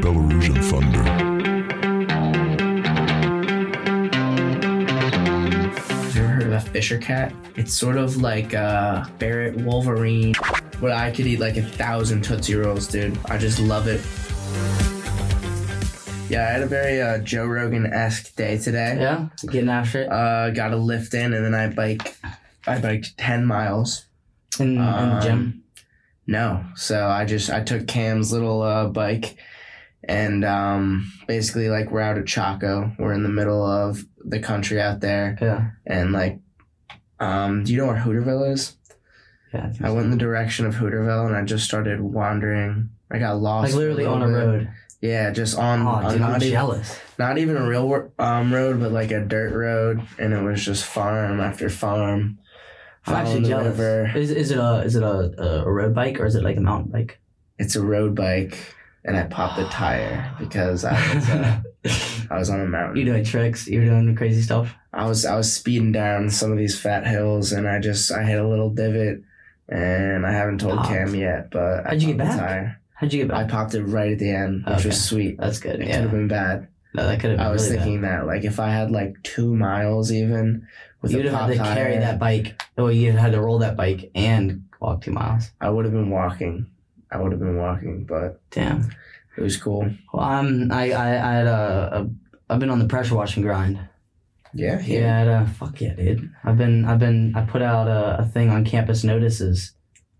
Belarusian Thunder. Have you ever heard of a Fisher cat? It's sort of like a Barrett Wolverine. But I could eat like a thousand Tootsie Rolls, dude. I just love it. Yeah, I had a very uh, Joe Rogan esque day today. Yeah, getting after it. Uh, got a lift in, and then I bike. I biked ten miles. in, in the um, gym. No, so I just I took Cam's little uh, bike, and um, basically like we're out at Chaco. We're in the middle of the country out there, Yeah. and like, um, do you know where Hooterville is? Yeah. I so. went in the direction of Hooterville, and I just started wandering. I got lost. like literally on a bit. road. Yeah, just on, Oh, on dude, I'm not, even, jealous. not even a real um road, but like a dirt road, and it was just farm after farm. I'm actually the jealous. river. Is, is it a is it a, a road bike or is it like a mountain bike? It's a road bike, and I popped the tire because I was uh, I was on a mountain. you doing tricks? You're doing crazy stuff. I was I was speeding down some of these fat hills, and I just I hit a little divot, and I haven't told Popped. Cam yet, but I How'd you get popped the back? Tire. How'd you get back? I popped it right at the end, which Okay. was sweet. That's good. It could have been bad. No, that could have I was really thinking that like if I had like two miles even with. You'd have had to tire, carry that bike. Oh, you'd had to roll that bike and walk two miles. I would have been walking. I would have been walking, but Damn. it was cool. Well, I'm I I, I had a, a I've been on the pressure washing grind. Yeah, Yeah, I'd, uh, fuck yeah, dude. I've been I've been I put out a, a thing on campus notices.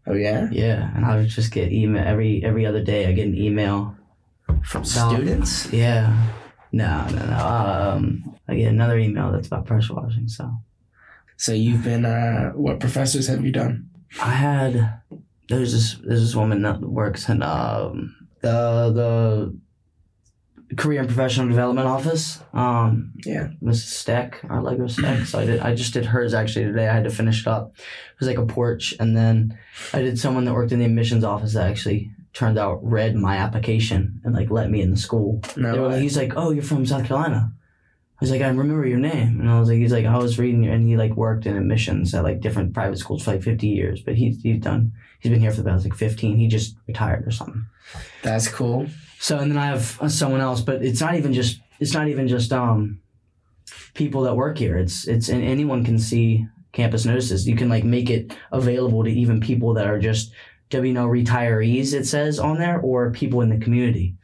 Oh yeah, Yeah, and I would just get email every every other day. I get an email. from About- students. Yeah. No, no, no. Um, I get another email that's about pressure washing. So So you've been. uh What professors have you done? I had there's this there's this woman that works in um the the career and professional development office. Um, Yeah. Mrs. Steck, our Lego Steck. So I did. I just did hers actually today. I had to finish it up. It was like a porch, and then I did someone that worked in the admissions office that actually turned out read my application and like let me in the school. No. He's like, oh, you're from South Carolina. I was like, I remember your name, and I was like, he's like, I was reading, and he like worked in admissions at like different private schools for like 50 years, but he's he's done. He's been here for the past like 15. He just retired or something. That's cool. So and then I have uh, someone else, but it's not even just it's not even just um people that work here. It's it's and anyone can see campus notices. You can like make it available to even people that are just W&L retirees. It says on there or people in the community.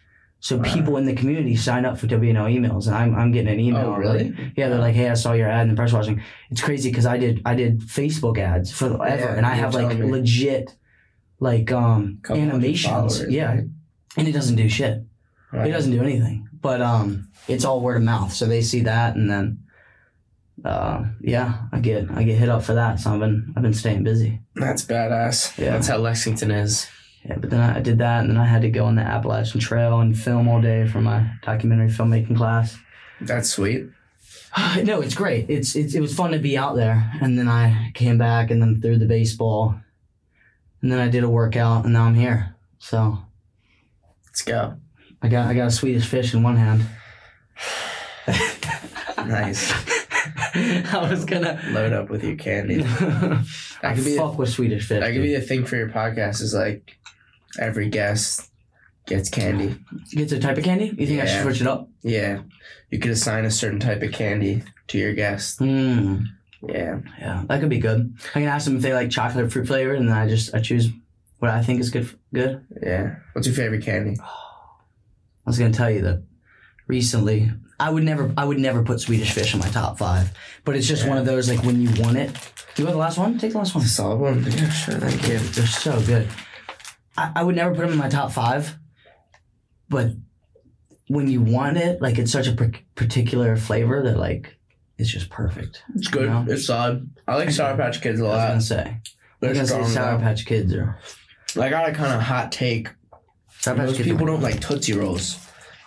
So Wow. people in the community sign up for W&L emails, and I'm I'm getting an email. Oh, really? like, yeah, they're like, hey, I saw your ad in the press washing. It's crazy because I did I did Facebook ads forever, Yeah, and I have like me. legit like um Couple animations. Yeah, right? and it doesn't do shit. Right. It doesn't do anything. But um, it's all word of mouth. So they see that, and then, uh, yeah, I get I get hit up for that. So I've been I've been staying busy. That's badass. Yeah. That's how Lexington is. Yeah, but then I did that, and then I had to go on the Appalachian Trail and film all day for my documentary filmmaking class. That's sweet. no, it's great. It's, it's it was fun to be out there, and then I came back, and then threw the baseball, and then I did a workout, and now I'm here. So Let's go. I got I got a Swedish fish in one hand. Nice. I was gonna Load up with your candy. I could be a- fuck with Swedish fish. That could be a thing for your podcast. Is like every guest gets candy. Gets a type of candy? You think I should Yeah. switch it up? Yeah, you could assign a certain type of candy to your guest. Hmm. Yeah, Yeah, that could be good. I can ask them if they like chocolate or fruit flavored, and then I just I choose what I think is good. Good. yeah. What's your favorite candy? I was gonna tell you that recently I would never I would never put Swedish fish in my top five, but it's just one of those like when you want it. You want the last one? Take the last one. Solid one. Yeah, sure. Thank you. They're so good. I, I would never put them in my top five, but when you want it, like it's such a par- particular flavor that like it's just perfect. It's good. No. It's solid. I like Sour Patch Kids a I was gonna lot. say. I They're was gonna say Sour though. Patch Kids or I got a kind of hot take. Sour Patch Most Kids. people are- don't like Tootsie Rolls,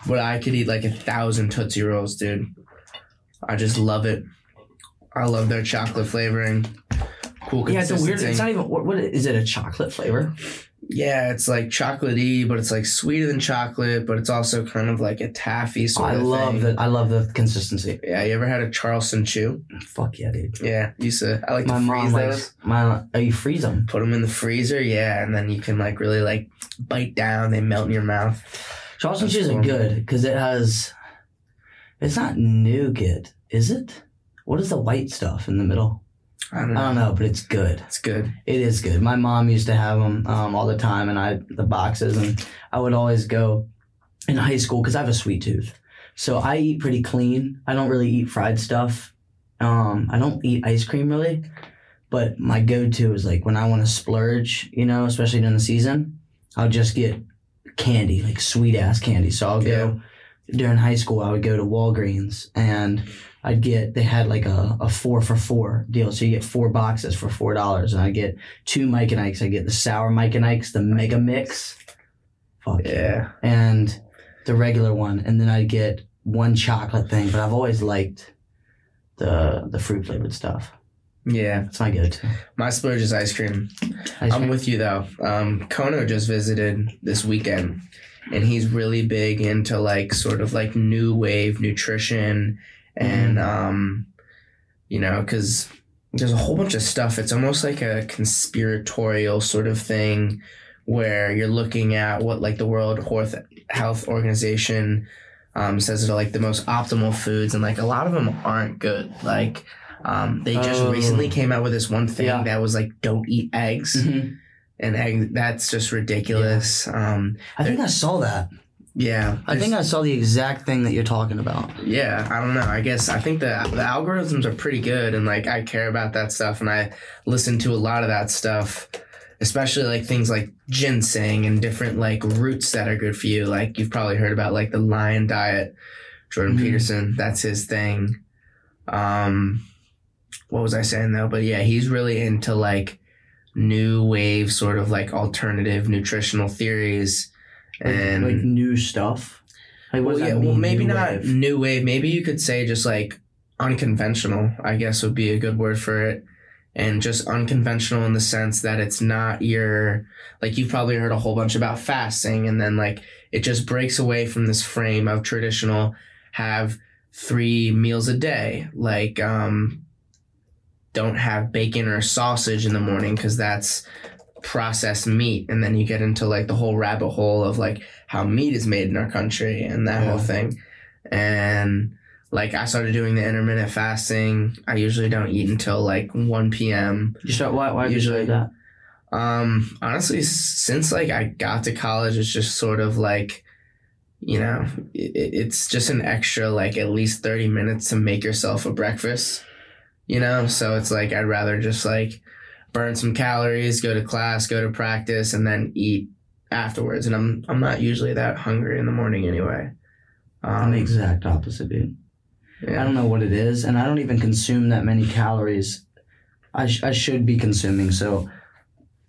but I could eat like a thousand Tootsie Rolls, dude. I just love it. I love their chocolate flavoring. Cool Yeah, it's a weird. It's not even. What, what is it? A chocolate flavor? Yeah, it's like chocolatey, but it's like sweeter than chocolate, but it's also kind of like a taffy sort I of love thing. the. I love the consistency. Yeah, you ever had a Charleston chew? Fuck yeah, dude. Yeah, used to. I like My to mom freeze those. My. Oh, you freeze them. Put them in the freezer, yeah, and then you can like really like bite down. They melt in your mouth. Charleston chews are good because it has. It's not nougat, is it? What is the white stuff in the middle? I don't know. I don't know, but it's good. It's good. It is good. My mom used to have them um, all the time, and I the boxes, and I would always go in high school because I have a sweet tooth, so I eat pretty clean. I don't really eat fried stuff. Um, I don't eat ice cream really, but my go-to is like when I want to splurge, you know, especially during the season, I'll just get candy, like sweet ass candy. So I'll go during high school. I would go to Walgreens and I'd get they had like a, a four for four deal. So you get four boxes for four dollars, and I get two Mike and Ike's. I get the sour Mike and Ike's, the Mega Mix, fuck yeah, Yeah. and the regular one, and then I'd get one chocolate thing. But I've always liked the the fruit flavored stuff. Yeah. That's my go-to. My splurge is ice cream. Ice I'm cream. with you though. Um, Kono just visited this weekend, and he's really big into like sort of like new wave nutrition, and um, you know, because there's a whole bunch of stuff. It's almost like a conspiratorial sort of thing, where you're looking at what like the World Health Organization um, says are like the most optimal foods, and like a lot of them aren't good. Like. Um, they just Oh. recently came out with this one thing Yeah. that was like, don't eat eggs Mhm. and egg that's just ridiculous um I think I saw that. Yeah I think I saw the exact thing that you're talking about. yeah i don't know. I guess i think the the algorithms are pretty good and like i care about that stuff and i listen to a lot of that stuff especially like things like ginseng and different like roots that are good for you. Like you've probably heard about like the lion diet jordan Mhm. peterson that's his thing. Um what was i saying though? But yeah he's really into like new wave sort of like alternative nutritional theories And like new stuff. Like well, yeah, well, maybe New not wave? new wave. Maybe you could say just like unconventional. I guess would be a good word for it, and just unconventional in the sense that it's not your like you've probably heard a whole bunch about fasting, and then like it just breaks away from this frame of traditional have three meals a day, like um, don't have bacon or sausage in the morning because that's processed meat and then you get into like the whole rabbit hole of like how meat is made in our country and that whole thing. And like i started doing the intermittent fasting. I usually don't eat until like 1 p.m You start why why Usually- that? um honestly since like i got to college it's just sort of like you know it, it's just an extra like at least 30 minutes to make yourself a breakfast you know? So it's like i'd rather just like burn some calories go to class go to practice and then eat afterwards and i'm i'm not usually that hungry in the morning anyway I'm um, the exact opposite, dude. Yeah. I don't know what it is, and I don't even consume that many calories. I, sh- I should be consuming, so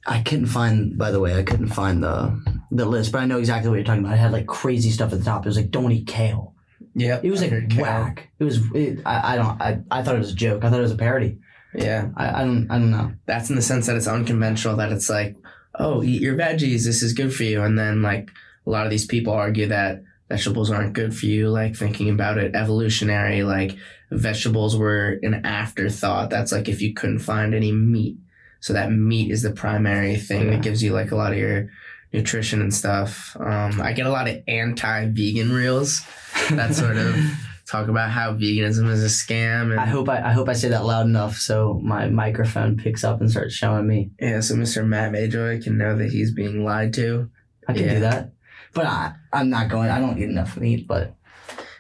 I couldn't find. By the way, I couldn't find the the list, but I know exactly what you're talking about. It had like crazy stuff at the top. It was like, "Don't eat kale." Yep, It was I like heard kale. whack. It was. It, I, I don't. I, I thought it was a joke. I thought it was a parody. Yeah I, I don't. I don't know. that's in the sense that it's unconventional that it's like oh eat your veggies this is good for you and then like a lot of these people argue that vegetables aren't good for you like thinking about it evolutionary like vegetables were an afterthought that's like if you couldn't find any meat so that meat is the primary thing Yeah. that gives you like a lot of your nutrition and stuff um, i get a lot of anti-vegan reels that sort of talk about how veganism is a scam and I hope I, I hope I say that loud enough so my microphone picks up and starts showing me. yeah so mr matt mayjoy can know that he's being lied to I can Yeah. do that, but I I'm not going. I don't eat enough meat, but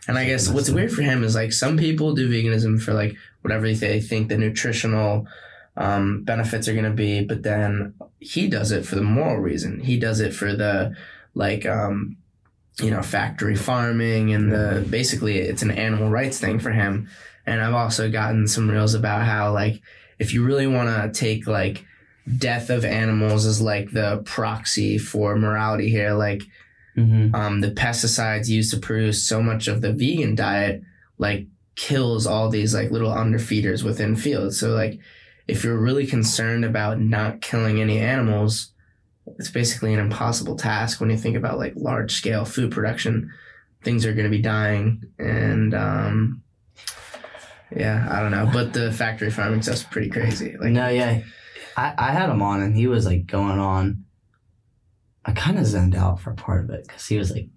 And I guess what's weird for him is like some people do veganism for like whatever they think the nutritional um, benefits are going to be, but then he does it for the moral reason. He does it for the like, um, you know, factory farming and the basically it's an animal rights thing for him. And I've also gotten some reels about how like if you really want to take like death of animals as like the proxy for morality here, like mm-hmm. um, the pesticides used to produce so much of the vegan diet like kills all these like little underfeeders within fields so like if you're really concerned about not killing any animals, it's basically an impossible task when you think about like large scale food production. Things are going to be dying, and um, yeah, I don't know. But the factory farming stuff's pretty crazy. Like, no, yeah, I, I had him on and he was like going on. I kind of zoned out for part of it because he was like,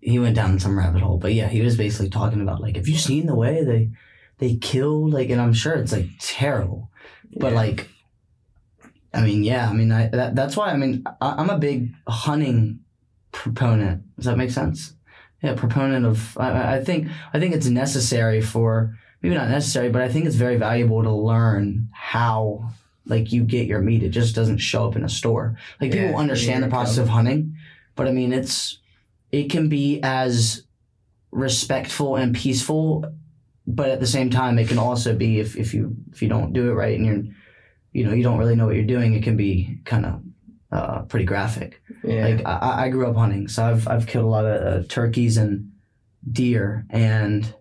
he went down some rabbit hole. But yeah, he was basically talking about like, have you seen the way they they killed like, and I'm sure it's like terrible, but Yeah. like, I mean, yeah, I mean, I that, that's why I mean I, I'm a big hunting proponent. Does that make sense? Yeah, proponent of I- I, think I think it's necessary for maybe not necessary, but I think it's very valuable to learn how like you get your meat. It just doesn't show up in a store. Like Yeah, people understand the process of hunting, but I mean it's it can be as respectful and peaceful, but at the same time it can also be if, if you if you don't do it right and you're you know you don't really know what you're doing, it can be kind of uh, pretty graphic. yeah, Like I, I grew up hunting, so I've I've killed a lot of uh, turkeys and deer, and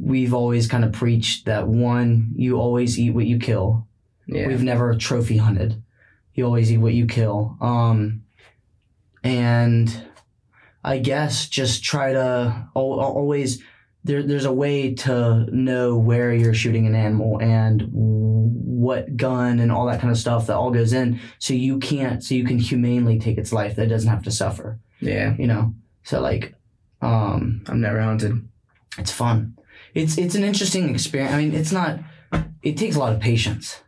we've always kind of preached that one, you always eat what you kill. yeah, We've never trophy hunted. You always eat what you kill. Um, and I guess just try to al- al- always there. There's a way to know where you're shooting an animal and what gun and all that kind of stuff that all goes in, so you can't, so you can humanely take its life. That it doesn't have to suffer. yeah. You know. So like, um, I've never hunted. it's fun. It's it's an interesting experience. I mean, it's not. It takes a lot of patience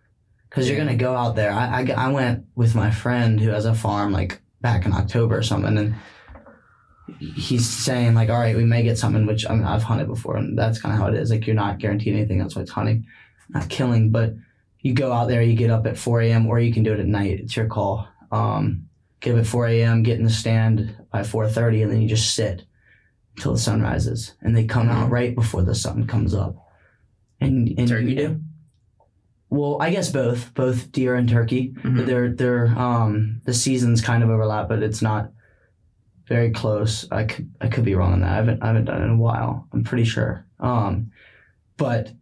because you're gonna go out there. I, I I went with my friend who has a farm like back in October or something, and he's saying like, all right, we may get something. Which I mean, I've hunted before, and that's kind of how it is. Like you're not guaranteed anything. That's why it's hunting, not killing. But you go out there, you get up at 4 a.m. or you can do it at night. It's your call. Um, get up at 4 a.m., get in the stand by 4:30, and then you just sit until the sun rises, and they come out Mhm. right before the sun comes up. And, and Turkey you- do? Well, I guess both, both deer and turkey. Mhm. But they're they're um the seasons kind of overlap, but it's not very close. I could I could be wrong on that. I haven't I haven't done it in a while. I'm pretty sure. Um, but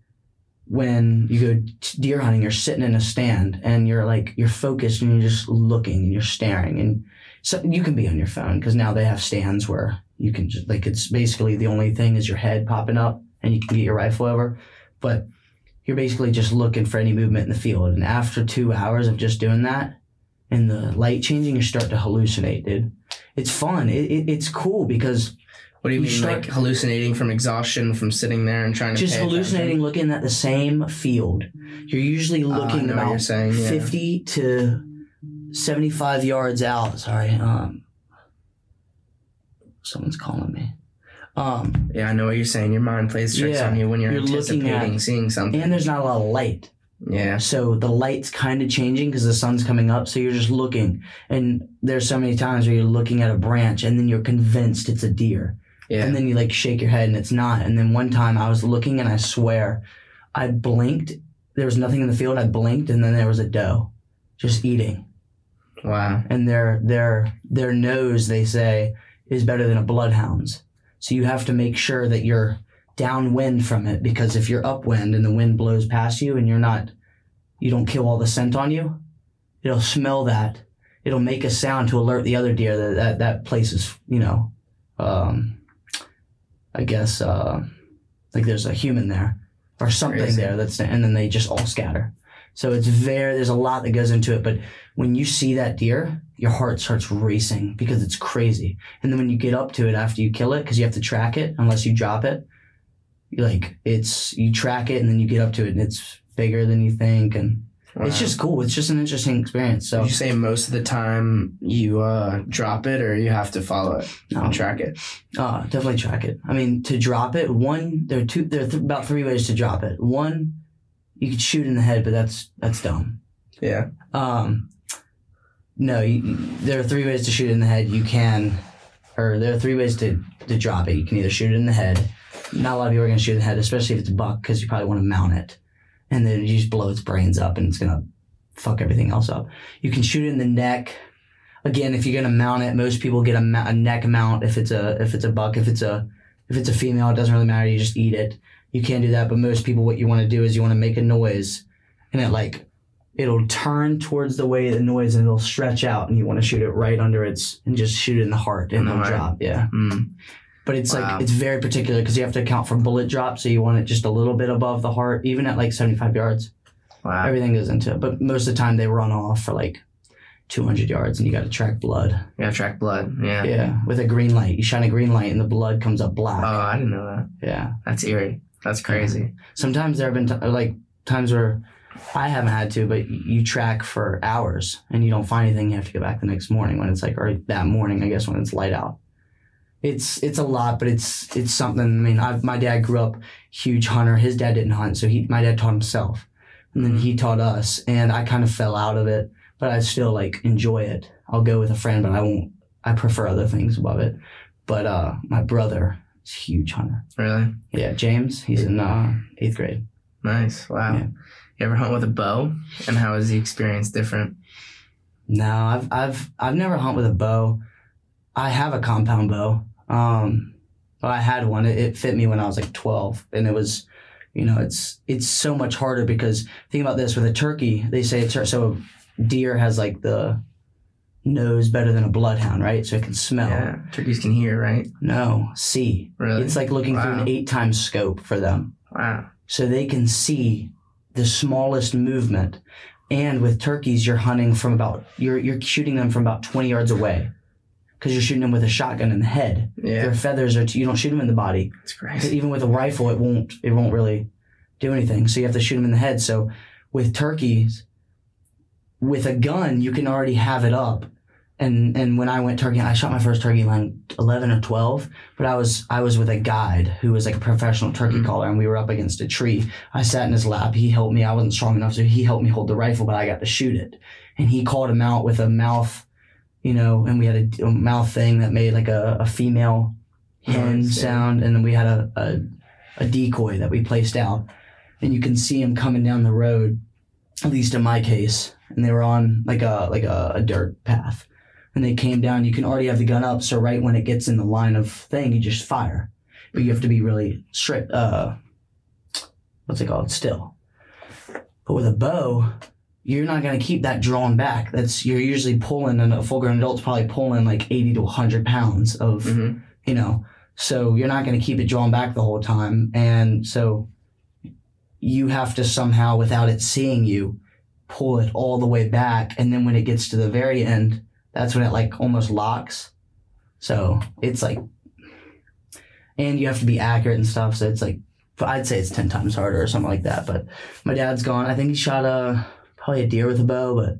when you go deer hunting, you're sitting in a stand and you're like you're focused and you're just looking and you're staring and so you can be on your phone because now they have stands where you can just like it's basically the only thing is your head popping up and you can get your rifle over, but you're basically just looking for any movement in the field. And after two hours of just doing that and the light changing, you start to hallucinate, dude. It's fun. It, it, it's cool because What do you, You mean, start- like hallucinating from exhaustion from sitting there and trying to just pay attention? hallucinating looking at the same field. You're usually Ah, looking know about saying, yeah. 50 to 75 yards out. Sorry. Um, someone's calling me. Um, Yeah, I know what you're saying. Your mind plays tricks Yeah, on you when you're, you're anticipating at- seeing something. and there's not a lot of light. Yeah, So the light's kind of changing because the sun's coming up. So you're just looking. And there's so many times where you're looking at a branch and then you're convinced it's a deer. yeah. And then you like shake your head and it's not. And then one time I was looking and I swear I blinked. There was nothing in the field. I blinked and then there was a doe just eating. wow. And their their their nose, they say, is better than a bloodhound's. So you have to make sure that you're downwind from it because if you're upwind and the wind blows past you and you're not you don't kill all the scent on you, it'll smell that. It'll make a sound to alert the other deer that that, that place is, you know, um, I guess uh, like there's a human there or something Crazy. there that's and then they just all scatter. So it's very there's a lot that goes into it, but when you see that deer, your heart starts racing because it's crazy. And then when you get up to it after you kill it, because you have to track it unless you drop it, like it's you track it and then you get up to it and it's bigger than you think and it's just cool. It's just an interesting experience. So you say most of the time you uh, drop it or you have to follow it um, and track it? uh, definitely track it. I mean, to drop it, one there are two there are th- about three ways to drop it. One, you could shoot in the head, but that's that's dumb. Yeah. Um, no, you- there are three ways to shoot in the head. You can, or there are three ways to, to drop it. You can either shoot it in the head. Not a lot of people are going to shoot in the head, especially if it's a buck, because you probably want to mount it. And then you just blow its brains up and it's going to fuck everything else up. You can shoot it in the neck. Again, if you're going to mount it, most people get a, ma- a neck mount if it's a if it's a buck. If it's a if it's a female, it doesn't really matter. You just eat it. You can't do that, but most people, what you want to do is you want to make a noise and it like it'll turn towards the way the noise and it'll stretch out and you want to shoot it right under its and just shoot it in the heart and it'll drop yeah Mm. But it's Wow. like it's very particular because you have to account for bullet drop so you want it just a little bit above the heart even at like 75 yards Wow. everything goes into it but most of the time they run off for like 200 yards and you got to track blood Yeah, track blood. Yeah. yeah with a green light you shine a green light and the blood comes up black Oh, I didn't know that. yeah That's eerie. That's crazy. sometimes there have been t- like times where I haven't had to, but you track for hours and you don't find anything. You have to go back the next morning when it's like, or that morning, I guess, when it's light out. It's it's a lot, but it's it's something. I mean, I, my dad grew up huge hunter. His dad didn't hunt, so he my dad taught himself, and then he taught us. And I kind of fell out of it, but I still like enjoy it. I'll go with a friend, but I won't. I prefer other things above it. But uh, my brother is a huge hunter. Really? Yeah, James. He's in uh, eighth grade. Nice. Wow. Yeah. You ever hunt with a bow? And how is the experience different? No, I've I've I've never hunt with a bow. I have a compound bow. Um, well, I had one. It, it fit me when I was like twelve, and it was, you know, it's it's so much harder because think about this with a turkey. They say it's so a deer has like the nose better than a bloodhound, right? So it can smell. Yeah. Turkeys can hear, right? No, see. Really? It's like looking through an eight times scope for them. wow. so they can see the smallest movement. And with turkeys, you're hunting from about you're you're shooting them from about 20 yards away because you're shooting them with a shotgun in the head. Yeah. Their feathers are you don't shoot them in the body. It's crazy. Even with a rifle, it won't it won't really do anything. So you have to shoot them in the head. So with turkeys, with a gun, you can already have it up. And and when I went turkey, I shot my first turkey like eleven or twelve. But I was I was with a guide who was like a professional turkey Mm. caller, and we were up against a tree. I sat in his lap. He helped me. I wasn't strong enough, so he helped me hold the rifle, but I got to shoot it. And he called him out with a mouth, you know, and we had a, a mouth thing that made like a, a female hen yeah. sound, and then we had a, a a decoy that we placed out, and you can see them coming down the road, at least in my case, and they were on like a like a, a dirt path, and they came down. You can already have the gun up, so right when it gets in the line of thing, you just fire, but you have to be really strict. Uh, what's it called? Still, but with a bow. You're not gonna keep that drawn back. That's you're usually pulling, and a full-grown adult's probably pulling like 80 to 100 pounds of hmm you know. So you're not going to keep it drawn back the whole time. And so you have to somehow without it seeing you pull it all the way back. And then when it gets to the very end that's when it like almost locks. So it's like and you have to be accurate and stuff. So it's like i'd say it's 10 times harder or something like that. But my dad's gone. I think he shot a probably a deer with a bow but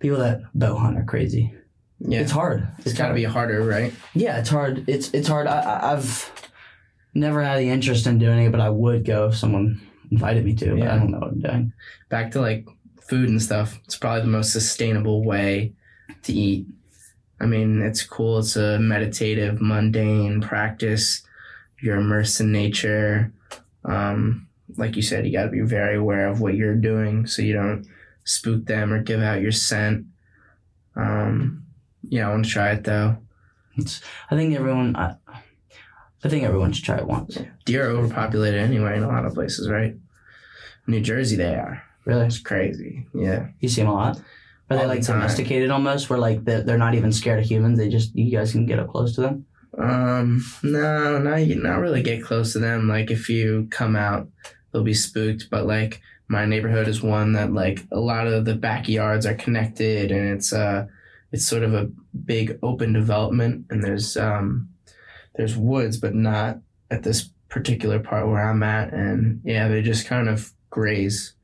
people that bow hunt are crazy Yeah. it's hard it's got to be harder, right? Yeah, it's hard. It's it's hard. I, I've never had the interest in doing it, but I would go if someone invited me to. But Yeah. I don't know what I'm doing. Back to like food and stuff. It's probably the most sustainable way to eat. I mean, it's cool. It's a meditative, mundane practice. You're immersed in nature. Um, like you said, you got to be very aware of what you're doing so you don't spook them or give out your scent. Um, yeah, I want to try it though. It's. I think everyone. I, I think everyone should try it once. Deer are overpopulated anyway in a lot of places, right? New Jersey, they are. Really, It's crazy. Yeah. you see them a lot. Are they All the like time. domesticated almost? Where like they're, they're not even scared of humans. They just you guys can get up close to them. Um, no, not not really get close to them. Like if you come out, they'll be spooked. But like my neighborhood is one that like a lot of the backyards are connected, and it's uh it's sort of a big open development, and there's um there's woods, but not at this particular part where I'm at, and yeah, they just kind of graze.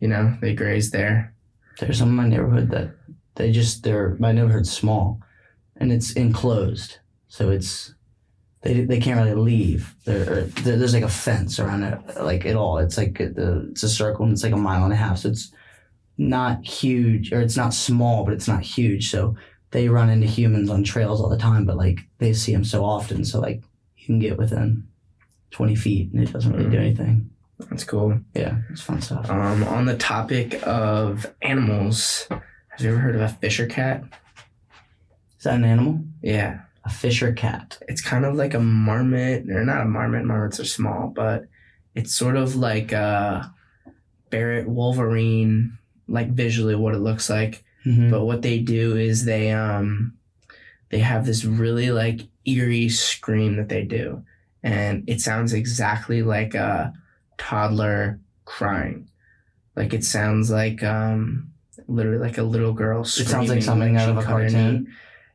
You know, they graze there. There's some in my neighborhood that they just they're my neighborhood's small, and it's enclosed, so it's they they can't really leave. There there- there's like a fence around it, like it all. It's like the it's a circle and it's like a mile and a half, so it's not huge or it's not small, but it's not huge. So they run into humans on trails all the time, but like they see them so often, so like you can get within twenty feet and it doesn't really do anything. That's cool. Yeah, it's fun stuff. Um, on the topic of animals, have you ever heard of a fisher cat? Is that an animal? Yeah, A fisher cat. it's kind of like a marmot, or not a marmot. Marmots are small, but it's sort of like a Barrett Wolverine, like visually what it looks like. Mhm. But what they do is they um they have this really like eerie scream that they do. And it sounds exactly like a toddler crying. Like it sounds like um literally like a little girl it sounds like something when out of a cartoon.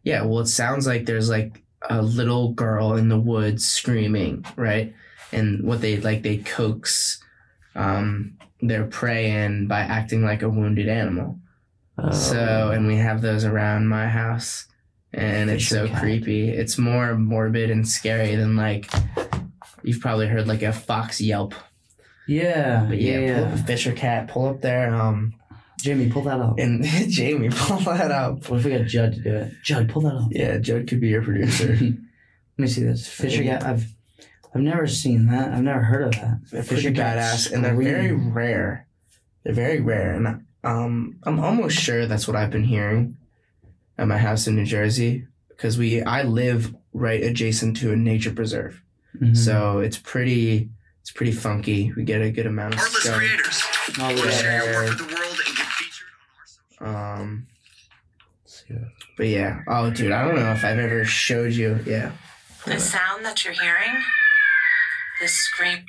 Yeah, well, it sounds like there's like a little girl in the woods screaming, right? And what they like, they coax um, their prey in by acting like a wounded animal. Oh. So, and we have those around my house, and it's so cat. creepy. It's more morbid and scary than like you've probably heard like a fox yelp. yeah, But yeah, yeah, pull up yeah. a Fisher cat, pull up there, um, Jamie, pull that up. and Jamie, pull that up. What if we got Judd to do it? Judd, pull that up. Yeah, Judd could be your producer. Let me see this Fisher Yeah. I've I've never seen that. I've never heard of that. They're Fisher pretty cat badass, and they're very rare. They're very rare, and um, I'm almost sure that's what I've been hearing at my house in New Jersey because we I live right adjacent to a nature preserve, Mhm. so it's pretty it's pretty funky. We get a good amount of Heartless skunk. creators. Oh, Want to yeah. share your work with the world and get featured on our social Um, but yeah, oh dude, I don't know if I've ever showed you. Yeah, The sound that you're hearing, this scream,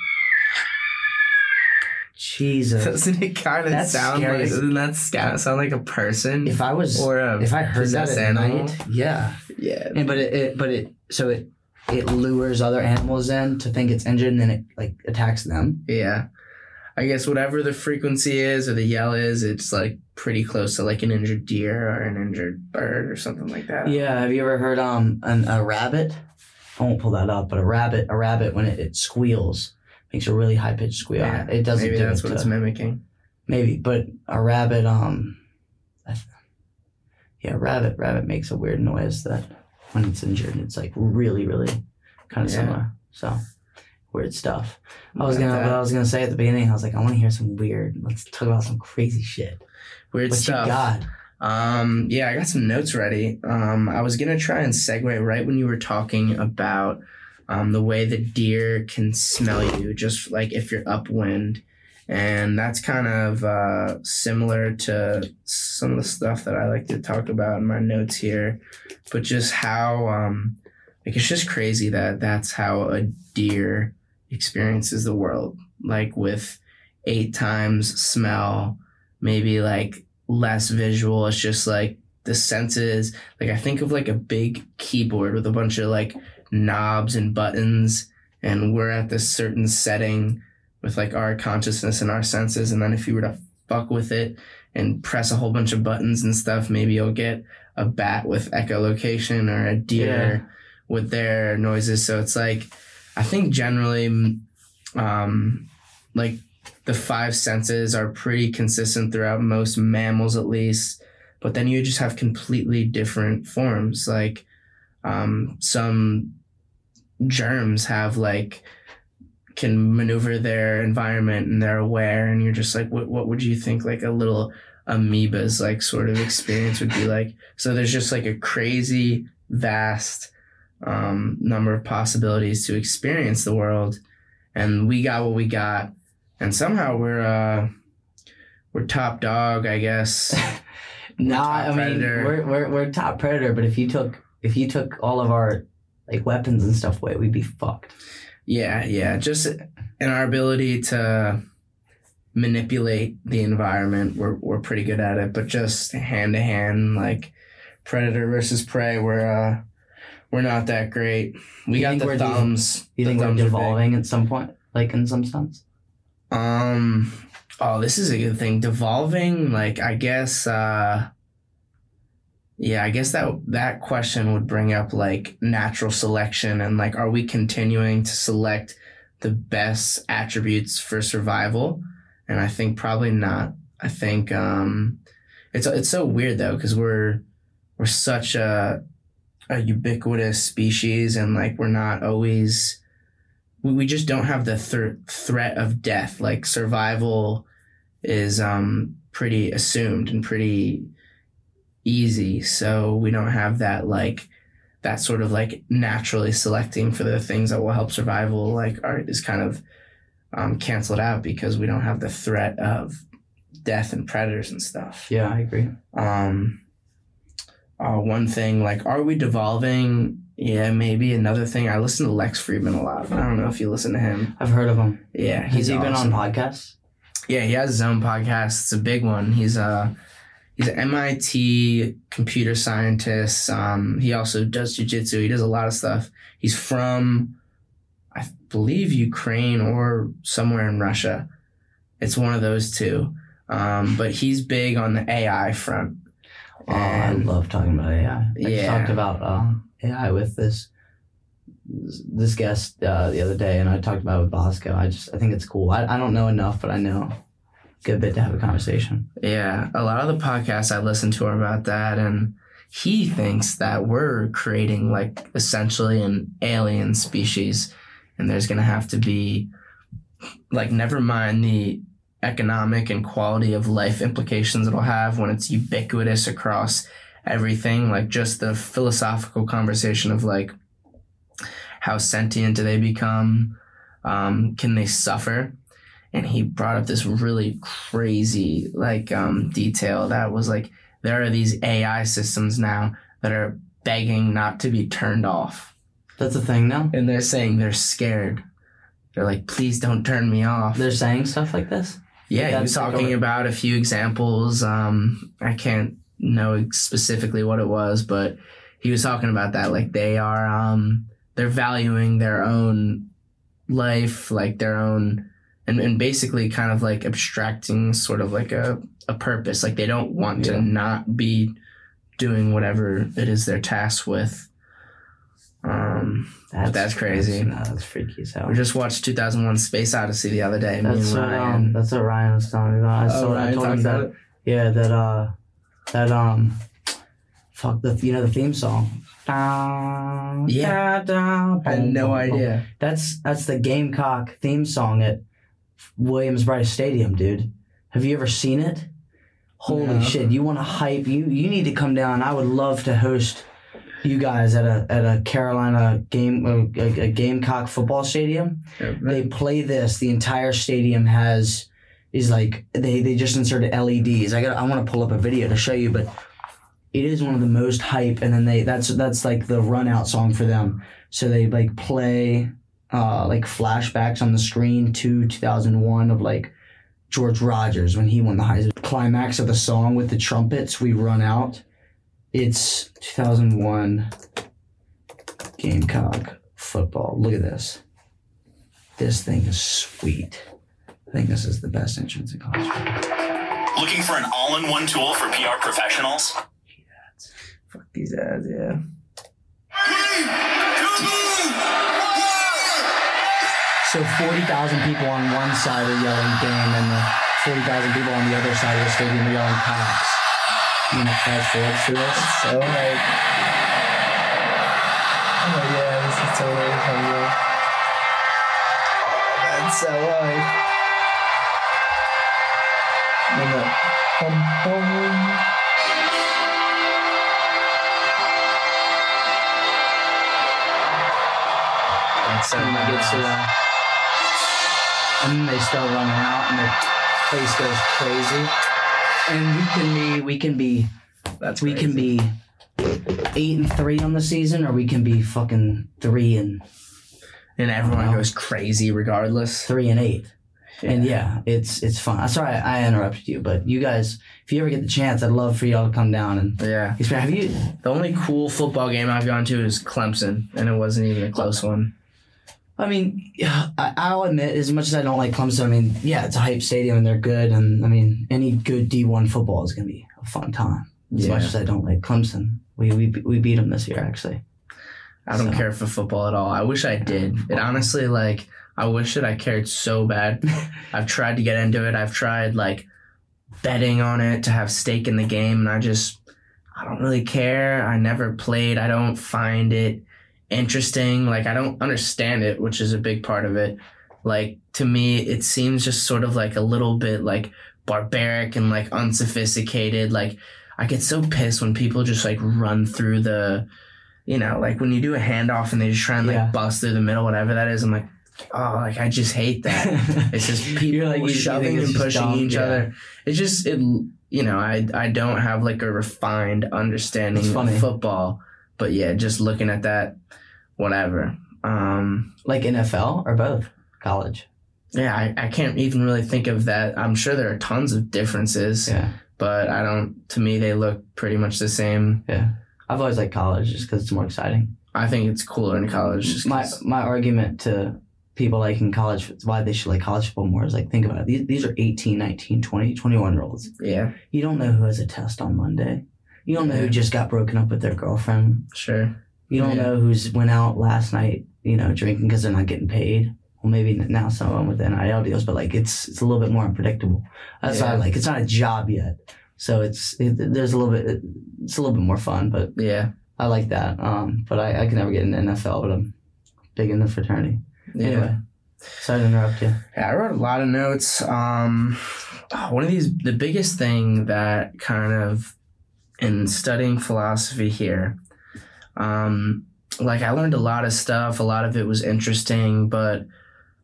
Jesus. doesn't it kind of That's sound scary. like doesn't that sca- sound like a person If I was, or a if I heard that possessed at animal? night, yeah. Yeah, And but it, it, but it, so it, it lures other animals in to think it's injured, and then it like attacks them. Yeah. I guess whatever the frequency is or the yell is, it's like pretty close to like an injured deer or an injured bird or something like that. Yeah. Have you ever heard um an, a rabbit? I won't pull that up, but a rabbit, a rabbit when it, it squeals makes a really high pitched squeal. Yeah, it doesn't Maybe do that's it what to- it's mimicking. Maybe, but a rabbit, um, I th- yeah, rabbit, rabbit makes a weird noise that when it's injured, it's like really, really kind of Yeah. similar. So weird stuff. I was gonna, I was gonna say at the beginning, I was like, I want to hear some weird. Let's talk about some crazy shit. Weird what stuff. you got? Um, yeah, I got some notes ready. Um, I was gonna try and segue right when you were talking about um, the way the deer can smell you, just like if you're upwind, and that's kind of uh, similar to some of the stuff that I like to talk about in my notes here, but just how um, like it's just crazy that that's how a deer experiences the world, like with eight times smell, maybe like less visual. It's just like the senses. Like I think of like a big keyboard with a bunch of like knobs and buttons, and we're at this certain setting with like our consciousness and our senses. And then if you were to fuck with it and press a whole bunch of buttons and stuff, maybe you'll get a bat with echolocation or a deer with their noises. So it's like, I think generally, um, like the five senses are pretty consistent throughout most mammals at least but then you just have completely different forms. Like um, some germs have like can maneuver their environment and they're aware and you're just like what, what would you think like a little amoeba's like sort of experience would be like? So there's just like a crazy vast um, number of possibilities to experience the world. And we got what we got. And somehow we're uh we're top dog i guess. Nah, I mean predator. we're, we're we're top predator, but if you took if you took all of our like weapons and stuff away, we'd be fucked. yeah yeah. Just in our ability to manipulate the environment we're, we're pretty good at it. But just hand to hand like predator versus prey we're uh we're not that great We you got the we're thumbs You think we're thumbs big. devolving at some point, like in some sense? Um oh this is a good thing. Devolving, like I guess uh yeah, I guess that that question would bring up like natural selection and like are we continuing to select the best attributes for survival? And I think probably not. I think um it's it's so weird though cuz we're we're such a a ubiquitous species and like we're not always we, we just don't have the thr threat of death. Like survival is um pretty assumed and pretty easy. So we don't have that like that sort of like naturally selecting for the things that will help survival. Like art is kind of um, canceled out because we don't have the threat of death and predators and stuff. Yeah, I agree. Um, uh, one thing like, are we devolving? Yeah, maybe another thing. I listen to Lex Fridman a lot. I don't know if you listen to him. I've heard of him. Yeah, Has he's he been on podcasts? Yeah, he has his own podcast. It's a big one. He's a he's an MIT computer scientist. Um, he also does jujitsu. He does a lot of stuff. He's from, I believe, Ukraine or somewhere in Russia. It's one of those two. Um, but he's big on the AI front. Oh, I love talking about AI. I Yeah. talked about um, AI with this this guest uh, the other day, and I talked about it with Bosco. I just I think it's cool. I, I don't know enough, but I know a good bit to have a conversation. Yeah, a lot of the podcasts I listen to are about that, and he thinks that we're creating like essentially an alien species, and there's gonna have to be like never mind the economic and quality of life implications it'll have when it's ubiquitous across everything, like just the philosophical conversation of like how sentient do they become, um, can they suffer? and he brought up this really crazy like um, detail that was like there are these AI systems now that are begging not to be turned off, That's a thing now. and they're saying they're scared. They're like, please don't turn me off. They're saying stuff like this. Yeah, he was talking a- about a few examples. Um, I can't know specifically what it was, but he was talking about that. Like they are, um, they're valuing their own life, like their own, and, and basically kind of like abstracting sort of like a, a purpose. Like they don't want Yeah. to not be doing whatever it is they're tasked with. Um, That's crazy. That's, that's freaky as hell. we just watched 2001 Space Odyssey the other day. That's what um, Ryan. that's what Ryan was telling me about. I Oh, I told him that about it? yeah that uh that um fuck the you know the theme song. Da, Yeah. da, da, I had no boom, boom. idea. That's that's the Gamecock theme song at Williams-Brice Stadium, dude. Have you ever seen it? Holy No. shit! You want to hype? You you need to come down. I would love to host you guys at a at a Carolina game a, a, Gamecock football stadium. They play this. The entire stadium has is like they they just inserted LEDs. I got I want to pull up a video to show you, but it is one of the most hype. And then they that's that's like the run out song for them. So they like play uh like flashbacks on the screen to 2001 of like George Rogers when he won the Heisman. Climax of the song with the trumpets. We run out. It's 2001 Gamecock football. Look at this. This thing is sweet. I think this is the best entrance in college. Looking for an all in one tool for PR professionals? Fuck these ads, yeah. So 40,000 people on one side are yelling game, and the 40,000 people on the other side of the stadium are yelling Cox. You know, fast forward. So like, oh yeah, this is totally. That's so like, bum. That's so then they get to, uh, and then they start running out, and the place goes crazy. And we can be, we can be, That's we can crazy. be eight and three on the season, or we can be fucking three and and everyone Wow. goes crazy regardless. three and eight. And yeah, it's it's fun. I'm sorry I interrupted you, but you guys, if you ever get the chance, I'd love for y'all to come down and Yeah. experience. Have you? The only cool football game I've gone to is Clemson, and it wasn't even a close one. I mean, I'll admit, as much as I don't like Clemson, I mean, yeah, it's a hype stadium and they're good, and I mean, any good D1 football is gonna be a fun time. As Yeah. much as I don't like Clemson, we we we beat them this year actually. I don't So- care for football at all. I wish I did. It honestly, like, I wish that I cared so bad. I've tried to get into it. I've tried like betting on it to have stake in the game, and I just I don't really care. I never played. I don't find it interesting. Like I don't understand it, which is a big part of it. Like to me, it seems just sort of like a little bit like barbaric and like unsophisticated. Like I get so pissed when people just like run through the, you know, like when you do a handoff and they just try and like Yeah. bust through the middle, whatever that is. I'm like, oh, like I just hate that. It's just people like, shoving and pushing dumb, each yeah. other. It's just it. You know, I I don't have like a refined understanding of football, but yeah, just looking at that, whatever. Um, like NFL or both? College. yeah, I, I can't even really think of that. I'm sure there are tons of differences, Yeah. but I don't. To me, they look pretty much the same. Yeah. I've always liked college just because it's more exciting. I think it's cooler in college. Just my my argument to people liking college why they should like college football more is like think about it these, these are 18 19 20 21 year olds yeah, you don't know who has a test on monday you don't know who just got broken up with their girlfriend sure. You don't Yeah. know who's went out last night you know drinking because they're not getting paid well maybe now some of them with nil deals but like it's it's a little bit more unpredictable that's why I like it's not a job yet so it's it, there's a little bit it's a little bit more fun but Yeah, i like that um but i, I can never get into nfl but i'm big in the fraternity yeah. Anyway, sorry to interrupt you. Yeah, I wrote a lot of notes. Um, oh, one of these, the biggest thing that kind of in studying philosophy here, um, like I learned a lot of stuff. A lot of it was interesting, but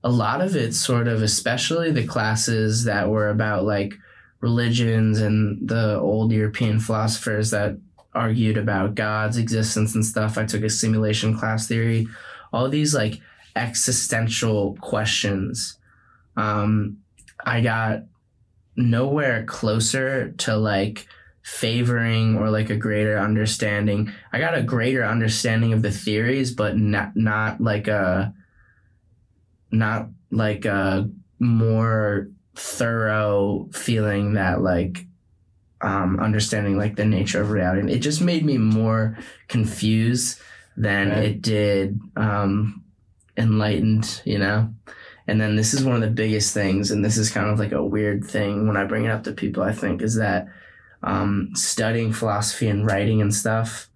a lot of it sort of, especially the classes that were about like religions and the old European philosophers that argued about God's existence and stuff. I took a simulation class theory. All these like existential questions. Um, I got nowhere closer to like favoring or like a greater understanding. I got a greater understanding of the theories, but not not like a not like a more thorough feeling that like um understanding like the nature of reality. And it just made me more confused than Right. it did um enlightened, you know? And then this is one of the biggest things, and this is kind of like a weird thing when I bring it up to people, I think, is that um, studying philosophy and writing and stuff,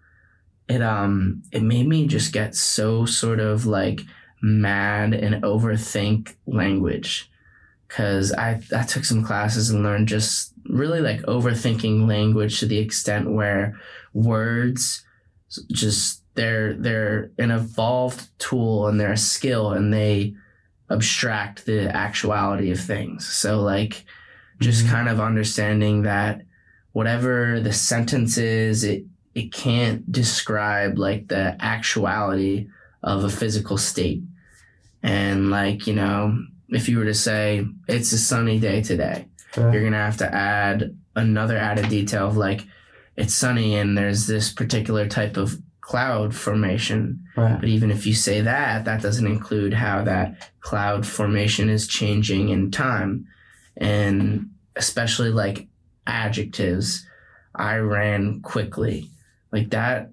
it um it made me just get so sort of like mad and overthink language. Cause I, I took some classes and learned just really like overthinking language to the extent where words just they're they're an evolved tool and they're a skill and they abstract the actuality of things. So like just Mhm. kind of understanding that whatever the sentence is, it it can't describe like the actuality of a physical state. And like, you know, if you were to say it's a sunny day today, you're gonna have to add another added detail of like it's sunny and there's this particular type of cloud formation Right. but even if you say that that doesn't include how that cloud formation is changing in time and especially like adjectives i ran quickly like that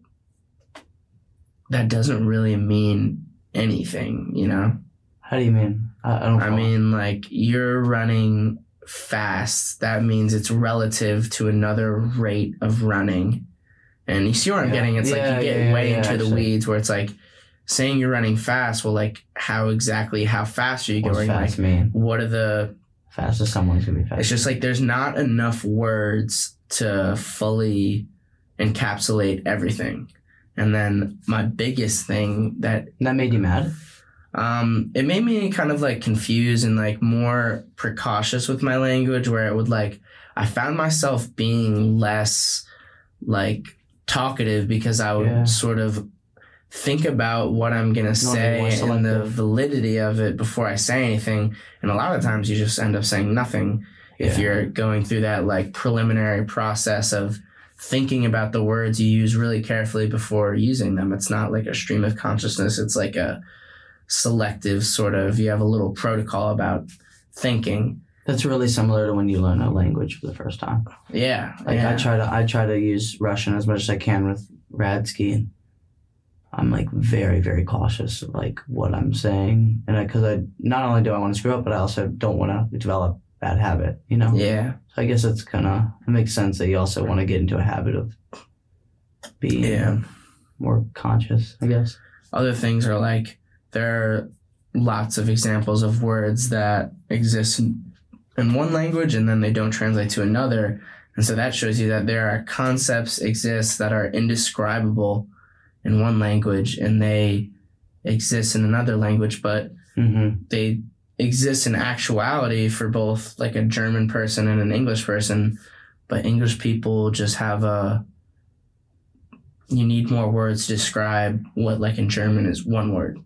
that doesn't really mean anything you know How do you mean? I, I don't. I follow. mean, like you're running fast. That means it's relative to another rate of running. And you see where I'm Yeah. getting? It's Yeah, like you get yeah, way into the weeds where it's like saying you're running fast. Well, like how exactly how fast are you what's going? fast Like mean? what are the? Fast as someone's gonna be fast. It's just like there's not enough words to fully encapsulate everything. And then my biggest thing that that made you mad. um, it made me kind of like confused and like more precautious with my language where it would like I found myself being less like talkative because I would Yeah. sort of think about what I'm gonna say and the validity of it before I say anything. And a lot of times you just end up saying nothing if Yeah. you're going through that like preliminary process of thinking about the words you use really carefully before using them. It's not like a stream of consciousness. It's like a selective sort of you have a little protocol about thinking. That's really similar to when you learn a language for the first time. Yeah. Like yeah. I try to I try to use Russian as much as I can with Radsky, and I'm like very very cautious of like what I'm saying, and I, because I, not only do I want to screw up, but I also don't want to develop bad habit. You know. yeah. So I guess it's kind of it makes sense that you also want to get into a habit of being Yeah. more conscious. I guess. Other things are like there are lots of examples of words that exist in, in one language and then they don't translate to another. And so that shows you that there are concepts exist that are indescribable in one language and they exist in another language, but Mm-hmm. they exist in actuality for both like a German person and an English person, but English people just have a you need more words to describe what like in German is one word.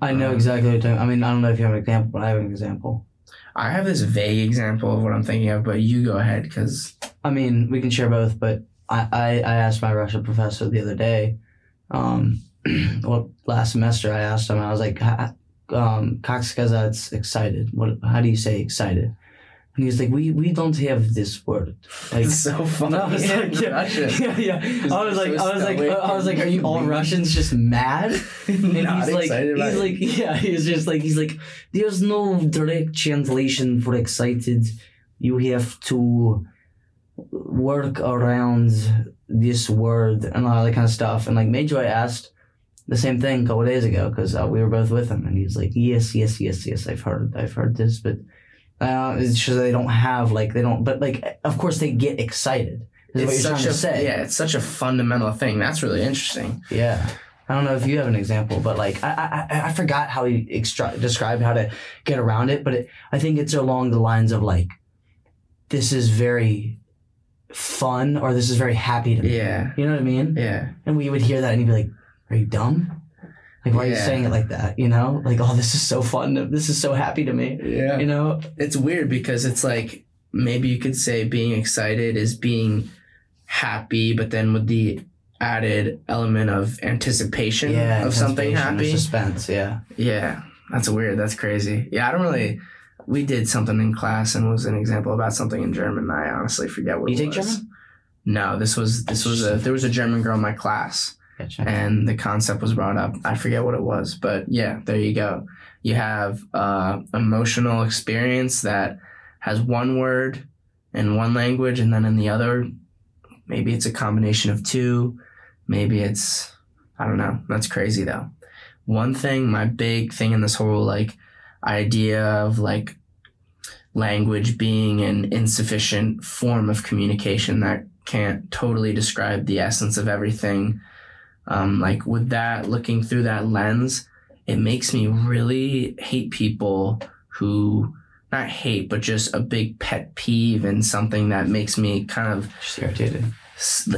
I know Um, exactly what you're. I mean, I don't know if you have an example, but I have an example. I have this vague example of what I'm thinking of, but you go ahead because I mean, we can share both, but I, I, I asked my Russian professor the other day, um, well, last semester I asked him, I was like, um, Kakskazat's excited. What, how do you say excited? And he was like, we, we don't have this word. Like, it's so funny. I was like, yeah, yeah, yeah. I was like, so I was like, I was like, I was like, are you all Russians just mad? And Not he's like, he's like, yeah, he's just like, he's like, there's no direct translation for excited. You have to work around this word and all that kind of stuff. And like Mayjoy asked the same thing a couple days ago because uh, we were both with him, and he's like, yes, yes, yes, yes, I've heard, I've heard this, but uh, it's just they don't have like they don't, but like of course they get excited. Is what it's you're such a yeah, it's such a fundamental thing. That's really interesting. Yeah. I don't know if you have an example, but like I I, I forgot how he extra- described how to get around it, but it, I think it's along the lines of like, this is very fun or this is very happy to me. Yeah, You know what I mean? yeah. And we would hear that and he'd be like, "Are you dumb? Like, why are you saying it like that? You know, like, oh, this is so fun. This is so happy to me. Yeah. You know? it's weird because it's like maybe you could say being excited is being happy, but then with the added element of anticipation Yeah. of something anticipation or happy. suspense. Yeah. Yeah, that's weird. That's crazy. Yeah, I don't really. We did something in class and was an example about something in German. I honestly forget what it was. You take was. German? No, this was this was a there was a German girl in my class Gotcha. and the concept was brought up. I forget what it was, but yeah, there you go. You have uh, emotional experience that has one word in one language, and then in the other, maybe it's a combination of two. Maybe it's I don't know. That's crazy though. One thing, my big thing in this whole like idea of like language being an insufficient form of communication that can't totally describe the essence of everything um, like with that looking through that lens it makes me really hate people who not hate but just a big pet peeve and something that makes me kind of Just irritated.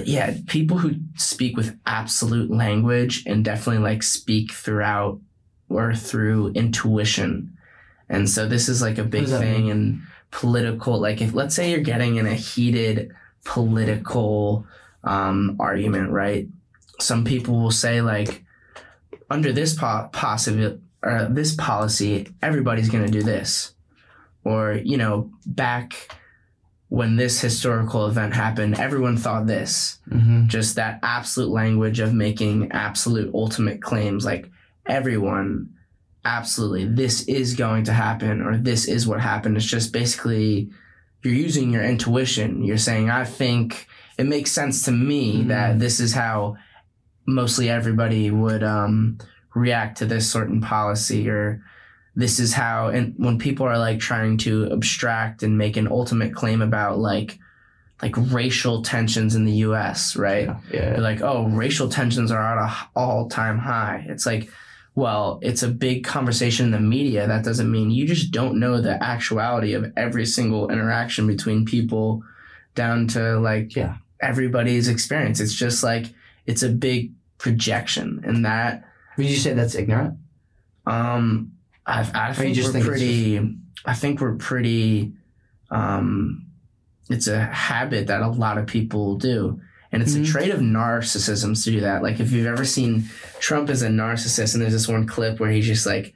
yeah people who speak with absolute language and definitely like speak throughout or through intuition and so this is like a big thing mean? in political like if let's say you're getting in a heated political um, argument right some people will say like under this po- possible uh, this policy everybody's going to do this or you know back when this historical event happened everyone thought this Mm-hmm. just that absolute language of making absolute ultimate claims like everyone absolutely this is going to happen or this is what happened it's just basically you're using your intuition you're saying i think it makes sense to me Mhm. that this is how mostly everybody would um, react to this certain policy or this is how and when people are like trying to abstract and make an ultimate claim about like like racial tensions in the US, right? Yeah. yeah. Like, "Oh, racial tensions are at a h- all-time high." It's like, well, it's a big conversation in the media. That doesn't mean you just don't know the actuality of every single interaction between people down to like Yeah. everybody's experience. It's just like it's a big projection and that Would you say that's ignorant? um, I, I think just we're think pretty. I think we're pretty. Um, it's a habit that a lot of people do, and it's Mhm. a trait of narcissism to do that. Like if you've ever seen Trump as a narcissist, and there's this one clip where he's just like,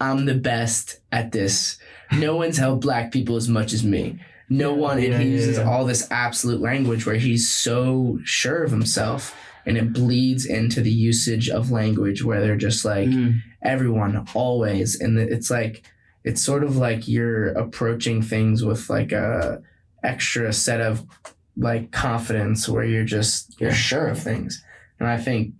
"I'm the best at this. No one's helped black people as much as me." No Yeah, one, and yeah, he yeah, uses yeah. all this absolute language where he's so sure of himself, and it bleeds into the usage of language where they're just like, Mhm. everyone always and it's like it's sort of like you're approaching things with like a extra set of like confidence where you're just you're sure of things and i think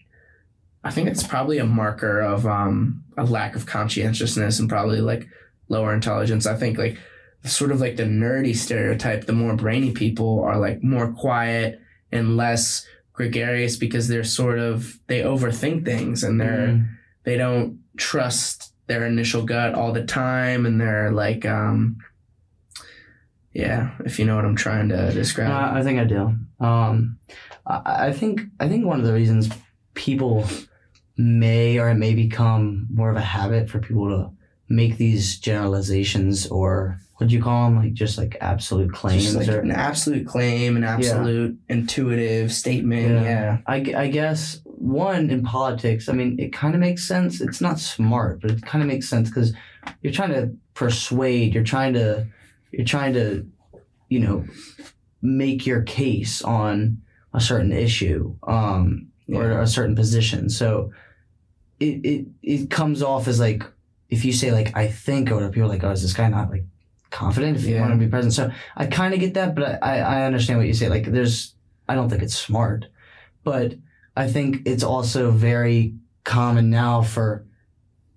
i think it's probably a marker of um a lack of conscientiousness and probably like lower intelligence i think like sort of like the nerdy stereotype the more brainy people are like more quiet and less gregarious because they're sort of they overthink things and they're Mhm. they don't trust their initial gut all the time and they're like um yeah if you know what i'm trying to describe No, I think I do. Um, I, I think I think one of the reasons people may or it may become more of a habit for people to make these generalizations or what do you call them? Like just like absolute claims like or an absolute claim an absolute intuitive statement Yeah. yeah, I, I guess one in politics, I mean, it kind of makes sense. It's not smart, but it kind of makes sense because you're trying to persuade, you're trying to, you're trying to, you know, make your case on a certain issue um, or Yeah. a certain position. So it, it, it comes off as like, if you say like, I think, or people are like, oh, is this guy not like confident if you Yeah. want to be president? So I kind of get that, but I, I understand what you say. Like there's, I don't think it's smart, but I think it's also very common now for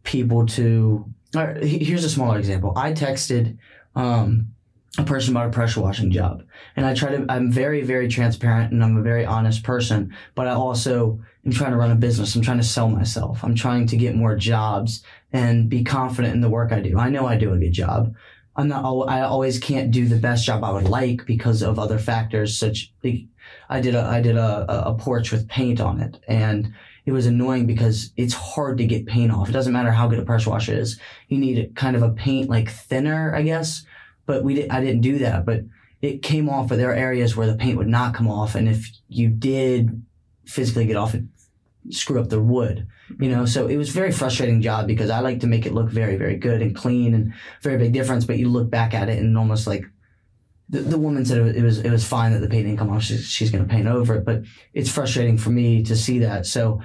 people to. Right, here's a smaller example. I texted um, a person about a pressure washing job, and I try to. I'm very, very transparent, and I'm a very honest person. But I also am trying to run a business. I'm trying to sell myself. I'm trying to get more jobs and be confident in the work I do. I know I do a good job. I'm not. I always can't do the best job I would like because of other factors, such like I did a I did a- a porch with paint on it, and it was annoying because it's hard to get paint off. It doesn't matter how good a pressure washer is. You need kind of a paint like thinner, I guess. But we did, I didn't do that. But it came off. But there are areas where the paint would not come off, and if you did physically get off, it screw up the wood. You know, so it was very frustrating job because I like to make it look very, very good and clean and very big difference. But you look back at it and almost like the, the woman said it was, it was it was fine that the paint didn't come off. She's, she's going to paint over it, but it's frustrating for me to see that. So,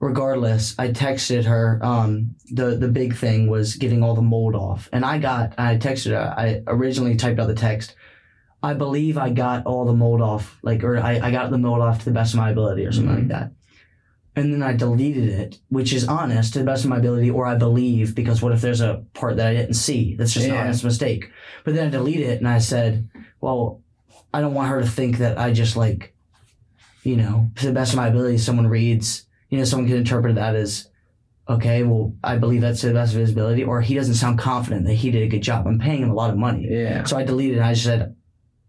regardless, I texted her. Um, the the big thing was getting all the mold off, and I got. I texted her. I originally typed out the text. I believe I got all the mold off, like, or I, I got the mold off to the best of my ability, or something like that. And then I deleted it, which is honest to the best of my ability, or I believe, because what if there's a part that I didn't see? That's just an Yeah. honest mistake. But then I deleted it and I said, well, I don't want her to think that I just like, you know, to the best of my ability, someone reads, you know, someone can interpret that as, okay, well, I believe that's to the best of his ability, or he doesn't sound confident that he did a good job. I'm paying him a lot of money. yeah So I deleted it. I just said,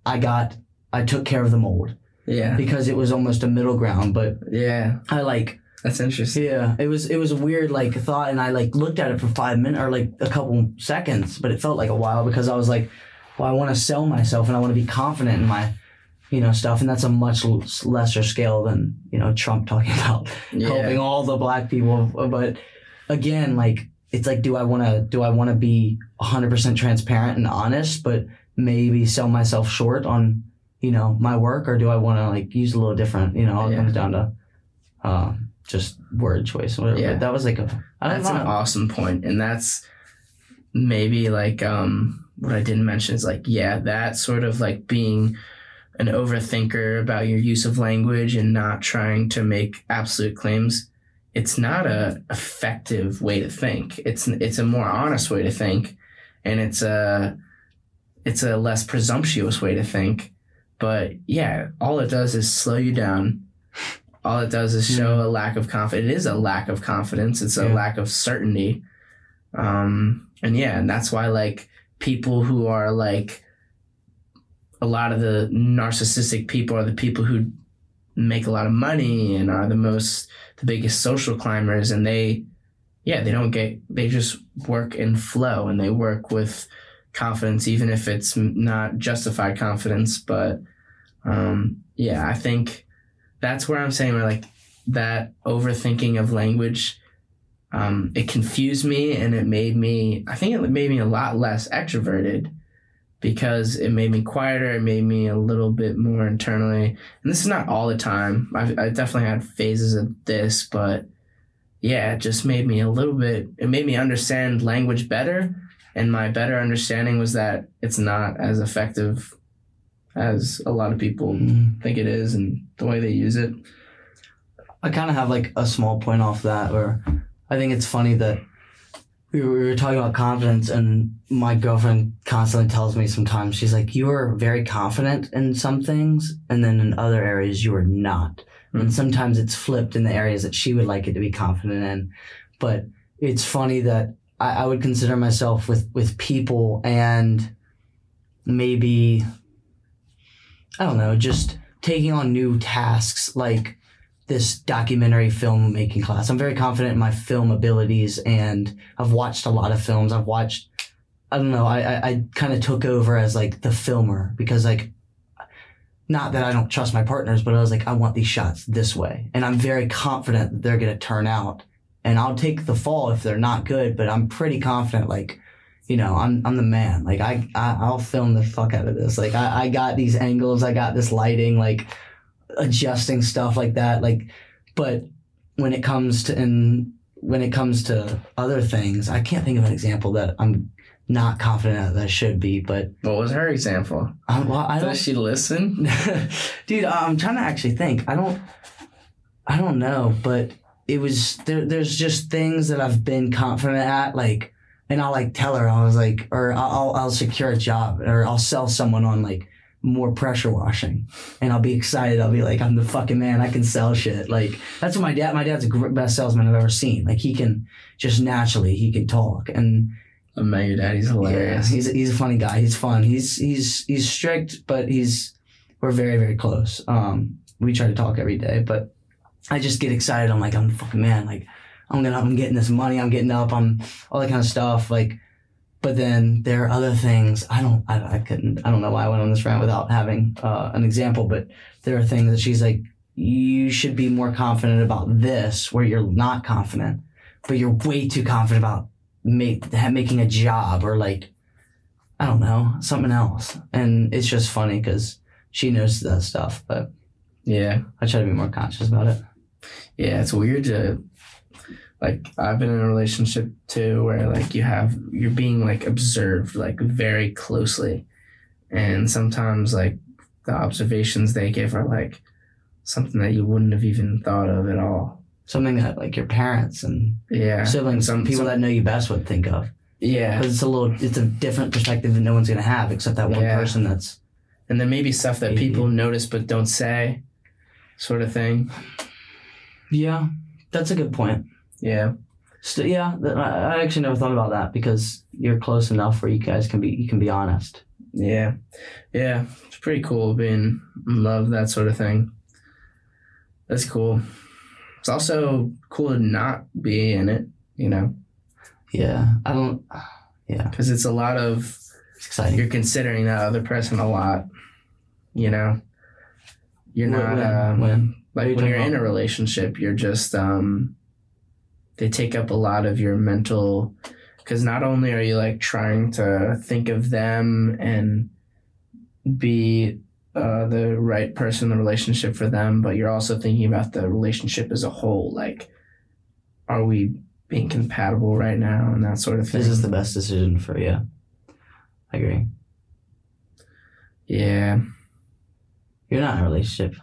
I got, I took care of the mold yeah because it was almost a middle ground, but yeah I like, that's interesting yeah, it was, it was a weird like thought. And I like looked at it for five minutes or like a couple seconds, but it felt like a while because I was like, well, I want to sell myself and I want to be confident in my, you know, stuff. And that's a much l- lesser scale than, you know, Trump talking about yeah helping all the black people. But again, like, it's like, do I want to, do I want to be 100% transparent and honest, but maybe sell myself short on, you know, my work? Or do I want to like use a little different, you know, it Yeah. comes down to, uh, just word choice, whatever. Yeah. But that was like a, that's an awesome point and that's maybe like um what i didn't mention is like yeah that sort of like being an overthinker about your use of language and not trying to make absolute claims it's not a effective way to think it's it's a more honest way to think and it's a it's a less presumptuous way to think but yeah all it does is slow you down. All it does is show a lack of confidence it is a lack of confidence. It's a Yeah. lack of certainty. Um and yeah and that's why like people who are like a lot of the narcissistic people are the people who make a lot of money and are the most the biggest social climbers. And they yeah they don't get they just work in flow and they work with confidence even if it's not justified confidence but um yeah i think that's where i'm saying like that overthinking of language um it confused me and it made me i think it made me a lot less extroverted because it made me quieter it made me a little bit more internally. And this is not all the time. I've, i definitely had phases of this but yeah it just made me a little bit it made me understand language better and my better understanding was that it's not as effective as a lot of people Mm. think it is and the way they use it I kind of have like a small point off that where I think it's funny that we were, talking about confidence and my girlfriend constantly tells me sometimes she's like you are very confident in some things and then in other areas you are not Hmm. and sometimes it's flipped in the areas that she would like it to be confident in but it's funny that I, I would consider myself with with people and maybe I don't know, just taking on new tasks like this documentary filmmaking class. I'm very confident in my film abilities and I've watched a lot of films. I've watched I don't know, I I, I kind of took over as like the filmer because like not that I don't trust my partners, but I was like, I want these shots this way. And I'm very confident that they're gonna turn out. And I'll take the fall if they're not good, but I'm pretty confident like you know, I'm I'm the man. Like I, I I'll film the fuck out of this. Like I, I got these angles, I got this lighting, like adjusting stuff like that. Like, but when it comes to and when it comes to other things, I can't think of an example that I'm not confident that I should be. But What was her example? I, well, I don't Does she listen? dude i'm trying to actually think i don't i don't know but it was there there's just things that i've been confident at like and i'll like tell her i was like or i'll i'll secure a job or i'll sell someone on like more pressure washing and i'll be excited i'll be like i'm the fucking man i can sell shit like that's what my dad my dad's the best salesman i've ever seen like he can just naturally he can talk and I met your daddy's hilarious. yeah, he's he's a funny guy. He's fun. He's he's he's strict, but he's we're very very close. Um, we try to talk every day, but I just get excited. I'm like I'm the fucking man. Like I'm gonna I'm getting this money. I'm getting up. I'm all that kind of stuff. Like, but then there are other things. I don't I, I couldn't I don't know why I went on this rant without having uh, an example. But there are things that she's like you should be more confident about this where you're not confident, but you're way too confident about make making a job or like I don't know something else. And it's just funny because she knows that stuff, but yeah. I try to be more conscious about it. Yeah, it's weird to like I've been in a relationship too where like you have you're being like observed like very closely. And sometimes like the observations they give are like something that you wouldn't have even thought of at all. Something that like your parents and Yeah. siblings, Some- people some- that know you best would think of. Yeah. Because it's a little, it's a different perspective that no one's gonna have except that one Yeah. person that's. And then maybe stuff that people notice but don't say sort of thing. Yeah, that's a good point. Yeah. St- yeah, I I actually never thought about that because you're close enough where you guys can be you can be honest. Yeah. Yeah. It's pretty cool being in love, that sort of thing. That's cool. It's also cool to not be in it, you know, Yeah, I don't. Yeah, because it's a lot of, It's exciting. you're considering that other person a lot, you know. You're not, when- um, when? Like when you're talking in a relationship, you're just, um, they take up a lot of your mental, because not only are you like trying to think of them and be uh, the right person in the relationship for them, but you're also thinking about the relationship as a whole. Like, are we being compatible right now and that sort of thing? This is the best decision for you. I agree. yeah. You're not in a relationship.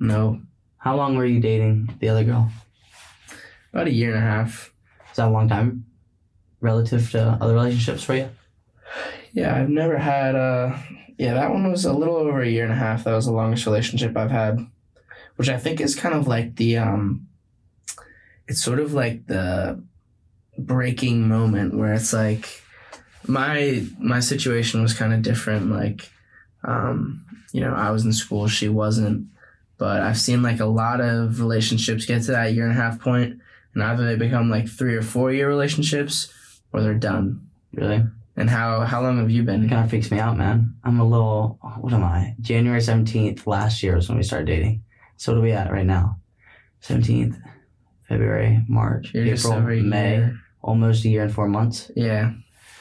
No. How long were you dating the other girl? About a year and a half. Is that a long time relative to other relationships for you? Yeah, I've never had uh yeah, that one was a little over a year and a half. That was the longest relationship I've had. Which I think is kind of like the um it's sort of like the breaking moment where it's like my my situation was kind of different like um you know, I was in school, she wasn't. But I've seen like a lot of relationships get to that year and a half point and either they become like 3 or 4 year relationships or they're done. Really? And how how long have you It been? kind of freaks me out, man. I'm a little. What am I? January 17th last year was when we started dating. So what are we at right now? 17th, February, March, You're April, May. year. Almost a year and four months. Yeah.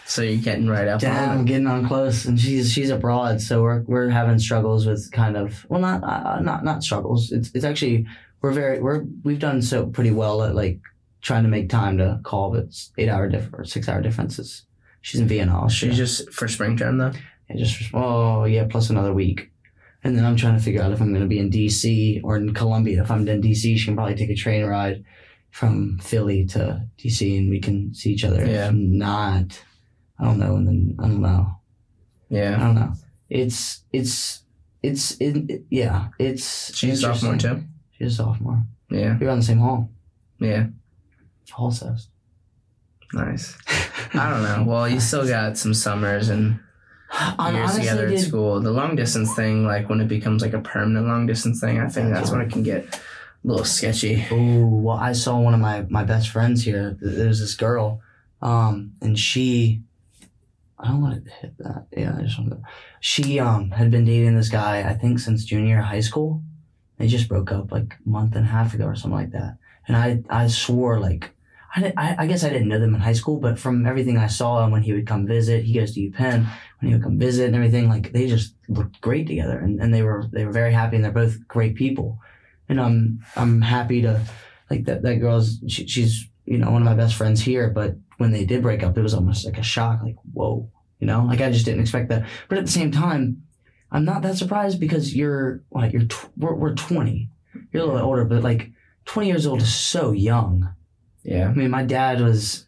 So you're getting right up Damn, I'm getting on close, and she's she's abroad, so we're we're having struggles with kind of well, not uh, not not struggles. It's it's actually we're very we're we've done so pretty well at like trying to make time to call, but it's eight hour difference or six hour differences. She's in Vienna, Austria. She's just for spring term though. And just oh yeah, plus another week. And then I'm trying to figure out if I'm going to be in DC or in Columbia. If I'm in DC, she can probably take a train ride from Philly to DC, and we can see each other. Yeah. If not, I don't know. And then I don't know. Yeah, I don't know. It's it's it's it, it- yeah. It's She's a sophomore too. She's a sophomore. Yeah. You're on the same hall. Yeah. Almost. Nice. I don't know. Well, you still got some summers and I'm years together at school. The long distance thing, like when it becomes like a permanent long distance thing, I think that's when it can get a little sketchy. Oh, well, I saw one of my, my best friends here. There's this girl, um, and she, I don't want to hit that. Yeah, I just want to. She um had been dating this guy, I think, since junior high school. They just broke up like a month and a half ago or something like that. And I I swore like. I, didn't- I, I guess I didn't know them in high school, but from everything I saw, and when he would come visit, he goes to UPenn. When he would come visit and everything, like they just looked great together, and, and they were they were very happy, and they're both great people and I'm I'm happy to like that that girl's she, she's you know one of my best friends here but when they did break up it was almost like a shock like whoa you know like I just didn't expect that but at the same time I'm not that surprised because you're what you're tw- we're, we're 20 you're a little bit older but like 20 years old is so young Yeah. I mean, my dad was,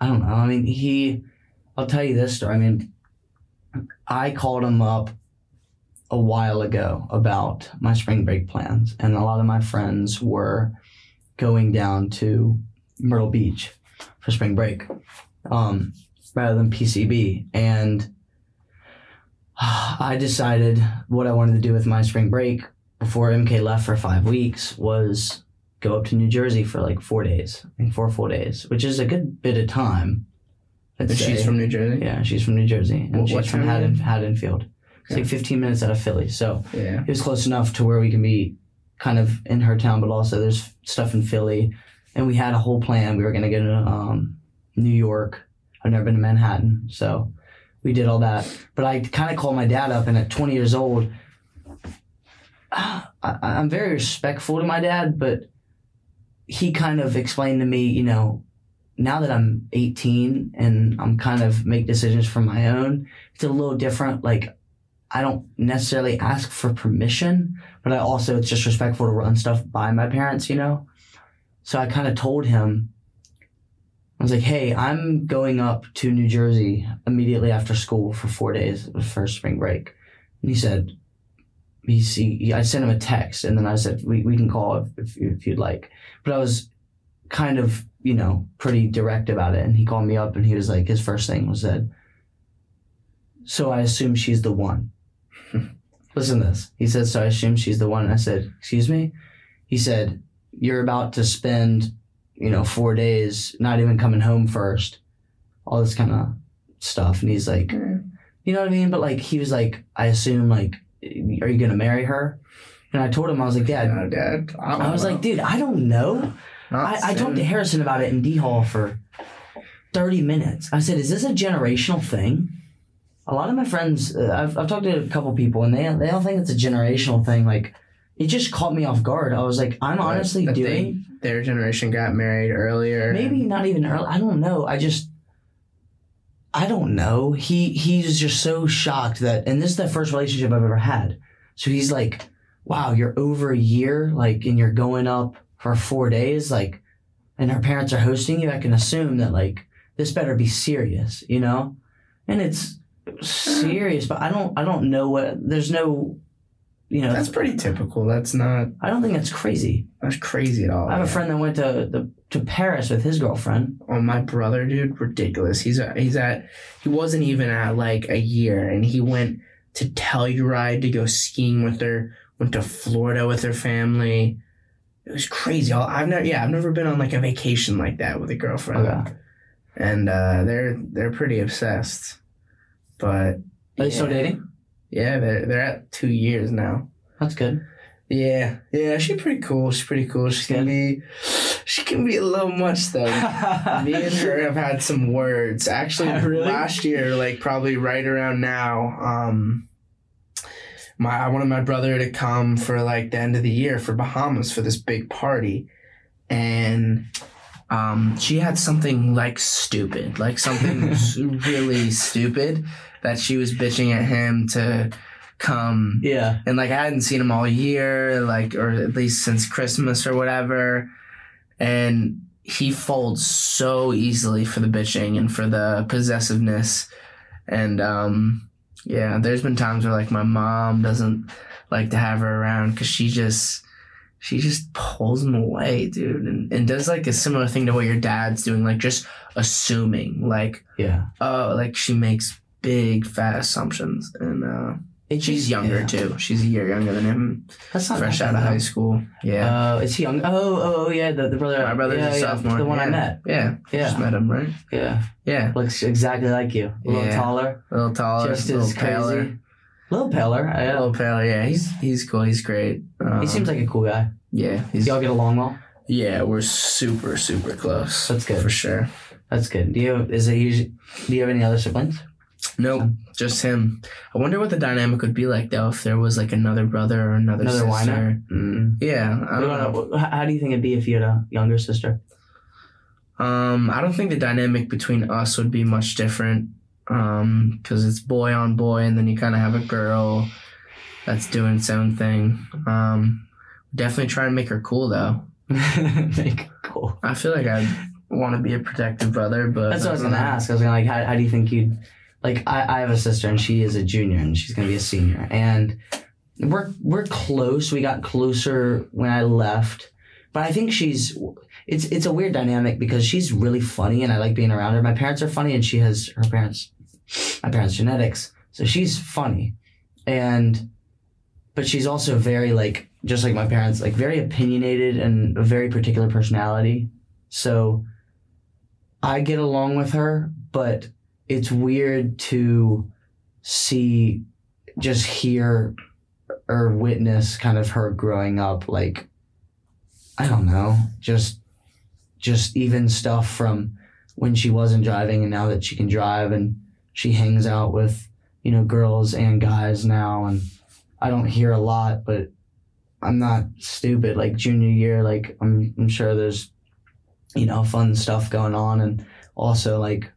I don't know. I mean, he, I'll tell you this story. I mean, I called him up a while ago about my spring break plans, and a lot of my friends were going down to Myrtle Beach for spring break um, rather than PCB. And I decided what I wanted to do with my spring break before MK left for five weeks was go up to New Jersey for like four days, I think four full days, which is a good bit of time. And she's from New Jersey? yeah, she's from New Jersey, and What- she's from Haddon. Haddonfield. It's like 15 minutes out of Philly, so Yeah. it was close enough to where we can be kind of in her town, but also there's stuff in Philly, and we had a whole plan. We were gonna go to um, New York. I've never been to Manhattan, so we did all that. But I kind of called my dad up, and at 20 years old, I, I'm very respectful to my dad, but he kind of explained to me, you know, now that I'm 18 and I'm kind of make decisions for my own, it's a little different. Like, I don't necessarily ask for permission, but I also, it's just respectful to run stuff by my parents, you know? So I kind of told him, I was like, hey, I'm going up to New Jersey immediately after school for four days for spring break. And he said, he, he, I sent him a text and then I said, we, we can call if, if, if you'd like. But I was kind of, you know, pretty direct about it. And he called me up and he was like, his first thing was that, so I assume she's the one. Listen to this. He said, so I assume she's the one. And I said, excuse me? He said, you're about to spend, you know, four days not even coming home first. All this kind of stuff. And he's like, you know what I mean? But like, he was like, I assume, like, are you going to marry her? And I told him, I was like, Dad, No, Dad. I, I was like, dude, I don't know. I, I talked to Harrison about it in D Hall for 30 minutes. I said, is this a generational thing? A lot of my friends, uh, I've, I've talked to a couple people and they, they all think it's a generational thing. Like, it just caught me off guard. I was like, I'm honestly doing their generation got married earlier. maybe not even early. I don't know. I just, I don't know. He he's just so shocked that, and this is the first relationship I've ever had. So he's like, "Wow, you're over a year, like, and you're going up for four days, like, and her parents are hosting you. I can assume that like this better be serious, you know." And it's serious, but I don't I don't know what. There's no, you know, That's pretty typical. That's not I don't think that's crazy. that's crazy at all. I have a friend that went to the to Paris with his girlfriend. Oh, my brother, dude, ridiculous. He's at, he's at he wasn't even at like a year, and he went to Telluride to go skiing with her. Went to Florida with her family. It was crazy. I've never, yeah, I've never been on like a vacation like that with a girlfriend. Okay. And uh, they're they're pretty obsessed. But Are they still dating? Yeah, they're they're at two years now. That's good. Yeah, yeah, she's pretty cool. She's pretty cool. She can be, she can be a little much though. Me and her have had some words. Actually, Really? last year, like probably right around now, um, my I wanted my brother to come for like the end of the year for Bahamas for this big party, and um, she had something like stupid, like something really stupid that she was bitching at him to come Yeah. and like I hadn't seen him all year, like or at least since Christmas or whatever. And he folds so easily for the bitching and for the possessiveness. And um yeah, there's been times where like my mom doesn't like to have her around because she just she just pulls him away, dude, and, and does like a similar thing to what your dad's doing, like just assuming, like, Yeah. oh, like she makes big fat assumptions, and uh, It she's younger yeah. too. She's a year younger than him, That's not fresh out of high school. Yeah, Uh, is he young? Oh, oh, oh, yeah, the, the brother. my brother's yeah, a yeah, sophomore. The one I met. Yeah, Yeah. just met him, right? Yeah, Yeah, looks exactly like you. A little Yeah. taller, a little taller, just a little as paler. crazy. A little paler. A Yeah. little paler, yeah. He's he's cool. He's great. Um, he seems like a cool guy. yeah. He's Y'all get along well. yeah. We're super super close. That's good. for sure. That's good. Do you have, is it usually, do you have any other siblings? Nope, just him. I wonder what the dynamic would be like though if there was like another brother or another, Another sister. Mm. Yeah, I don't know. How, do you think it'd be if you had a younger sister? Um, I don't think the dynamic between us would be much different. Um, because it's boy on boy, and then you kind of have a girl that's doing its own thing. Um, definitely try and make her cool though. Make it cool. I feel like I'd want to be a protective brother, but That's what I was gonna ask. I was gonna like, how, how do you think you'd like? I, I have a sister and she is a junior and she's gonna be a senior, and we're we're close. We got closer when I left, but I think she's. It's it's a weird dynamic because she's really funny and I like being around her. My parents are funny and she has her parents, my parents' genetics, so she's funny, and but she's also very like just like my parents, like very opinionated and a very particular personality. So I get along with her, but it's weird to see, just hear or witness kind of her growing up. Like, I don't know, just, just even stuff from when she wasn't driving and now that she can drive and she hangs out with, you know, girls and guys now. And I don't hear a lot, but I'm not stupid. Like junior year, like I'm, I'm sure there's you know, fun stuff going on. And also like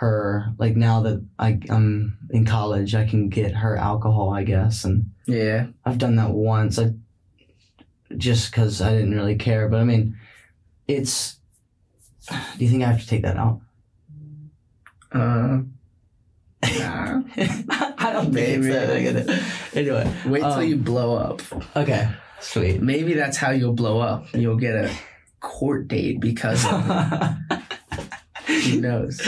her, like now that I, I'm in college, I can get her alcohol, I guess. And Yeah. I've done that once, I, just cause I didn't really care. But I mean, it's, do you think I have to take that out? Uh, nah. I don't think it's Maybe. that big Anyway, Wait till Um, you blow up. okay, sweet. Maybe that's how you'll blow up. You'll get a court date because of who knows.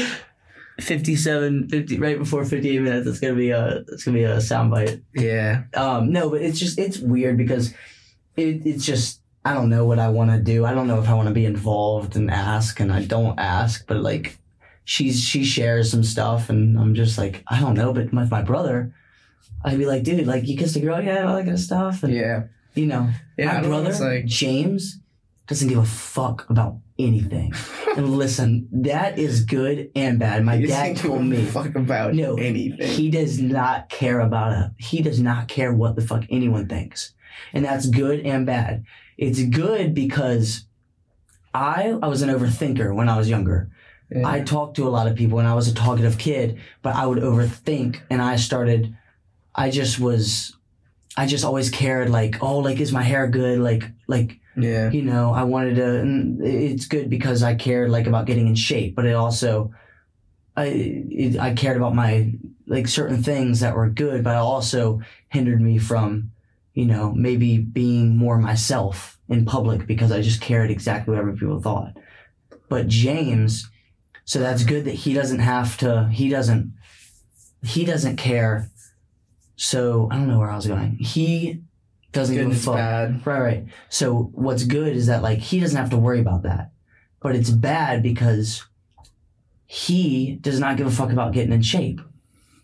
57, 50, right before 58 minutes, it's gonna be a, it's gonna be a soundbite. Yeah. Um, no, but it's just it's weird because it, it's just I don't know what I want to do. I don't know if I want to be involved and ask, and I don't ask. But like, she's she shares some stuff, and I'm just like I don't know. But with my brother, I'd be like, dude, like you kissed a girl, yeah, all that kind of stuff, and Yeah. you know, Yeah. My don't know, brother like James doesn't give a fuck about anything. and listen, that is good and bad. My you dad told me fuck about No, anything. he does not care about it. He does not care what the fuck anyone thinks. And that's good and bad. It's good because I I was an overthinker when I was younger. Yeah. I talked to a lot of people and I was a talkative kid, but I would overthink and I started I just was I just always cared like, oh, like is my hair good? Like like yeah. you know, I wanted to. It's good because I cared like about getting in shape, but it also, I it, I cared about my like certain things that were good, but also hindered me from, you know, maybe being more myself in public because I just cared exactly what other people thought. But James, so that's good that he doesn't have to. He doesn't. He doesn't care. So I don't know where I was going. He doesn't Good give a fuck. bad. Right, right. So what's good is that like he doesn't have to worry about that. But it's bad because he does not give a fuck about getting in shape.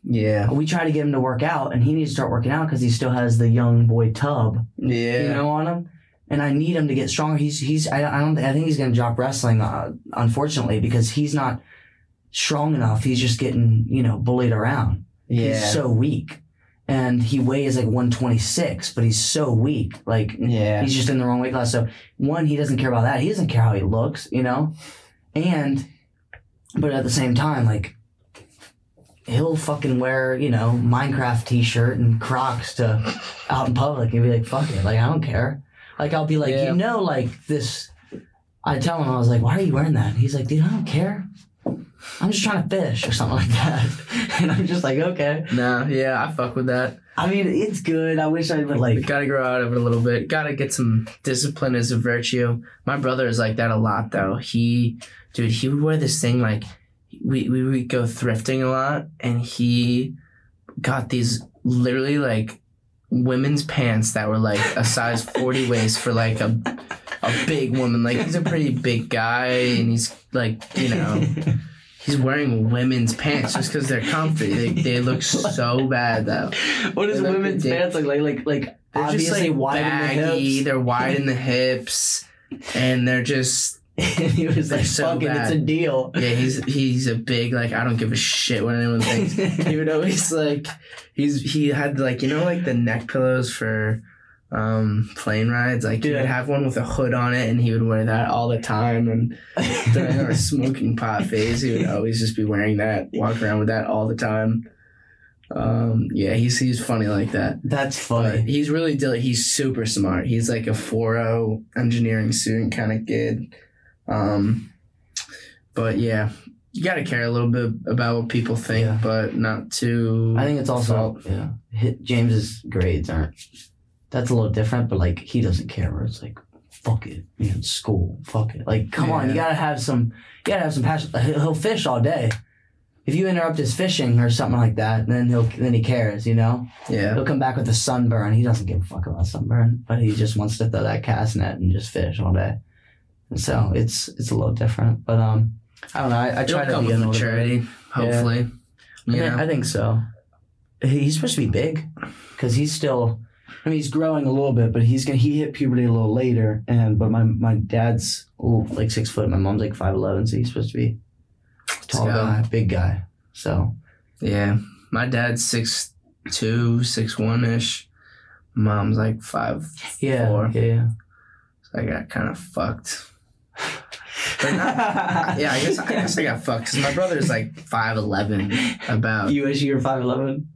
Yeah. We try to get him to work out and he needs to start working out because he still has the young boy tub, Yeah. you know, on him. And I need him to get stronger. He's he's I, I don't think I think he's gonna drop wrestling, uh, unfortunately, because he's not strong enough. He's just getting you know bullied around. yeah. He's so weak, and he weighs like one twenty six, but he's so weak. Like yeah. He's just in the wrong weight class. So one, he doesn't care about that. He doesn't care how he looks, you know? And but at the same time, like he'll fucking wear, you know, Minecraft t shirt and Crocs to out in public and be like, fuck it. Like I don't care. Like I'll be like, Yeah. you know, like this I tell him, I was like, why are you wearing that? He's like, dude, I don't care. I'm just trying to fish or something like that. and I'm just like, okay. No, yeah, I fuck with that. I mean, it's good. I wish I would like. Gotta grow out of it a little bit. Gotta get some discipline as a virtue. My brother is like that a lot though. He, dude, he would wear this thing like, we, we would go thrifting a lot and he got these literally like women's pants that were like a size 40 waist for like a, a big woman. Like he's a pretty big guy and he's like, you know, he's wearing women's pants just because they're comfy. They, they look so bad though. what does women's pants look like? Like, like They're just obviously like wide in the hips. They're wide in the hips, and they're just and he was like, so "Fuck it, it's a deal." yeah. He's he's a big like I don't give a shit what anyone thinks. he would always like he's he had like you know like the neck pillows for um plane rides like he would have one with a hood on it and he would wear that all the time and during our smoking pot phase he would always just be wearing that walk around with that all the time um yeah he's he's funny like that That's But funny. he's really dil- he's super smart. He's like a 4.0 engineering student kind of kid. Um, but yeah, you got to care a little bit about what people think, Yeah. but not too. I think it's also yeah. Hit James's grades aren't. That's a little different, but like he doesn't care. Where it's like, fuck it, know, school, fuck it. Like, come on, you gotta have some. You gotta have some passion. He'll fish all day. If you interrupt his fishing or something like that, then he'll then he cares. You know, yeah. he'll come back with a sunburn. He doesn't give a fuck about sunburn, but he just wants to throw that cast net and just fish all day. And so it's it's a little different, but um, I don't know. I, I try to come with maturity, hopefully. I Yeah. think, I think so. He's supposed to be big because he's still. I mean, he's growing a little bit, but he's gonna he hit puberty a little later. And but my my dad's ooh, like six foot. My mom's like five eleven, so he's supposed to be tall guy, big guy. So Yeah. My dad's six two, six one ish. Mom's like five. yeah, Four. yeah, yeah. So I got kind of fucked. Not, yeah, I guess I guess I got fucked because my brother's like five eleven. About You wish you were five eleven.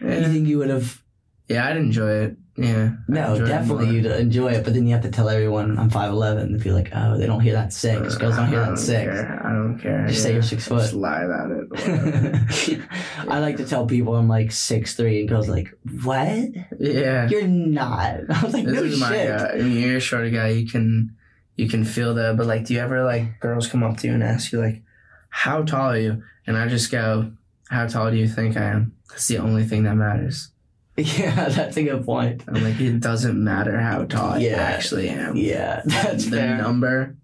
You think you would have? Yeah, I'd enjoy it. Yeah, No, definitely you'd enjoy it. But then you have to tell everyone I'm five eleven and be like, oh, they don't hear that six. Uh, girls don't hear I that six. Care. I don't care. Just say you're six foot. Just lie about it. I like to tell people I'm like six three, and girls are like, "What? yeah. You're not." I was like, This "No is my shit." guy. I mean, you're a shorter guy. You can you can feel that. But like, do you ever like girls come up to you and ask you like, "How tall are you?" And I just go, "How tall do you think I am?" That's the only thing that matters. Yeah, that's a good point. I'm like, it doesn't matter how tall I Yeah. actually am. Yeah, that's the fair. number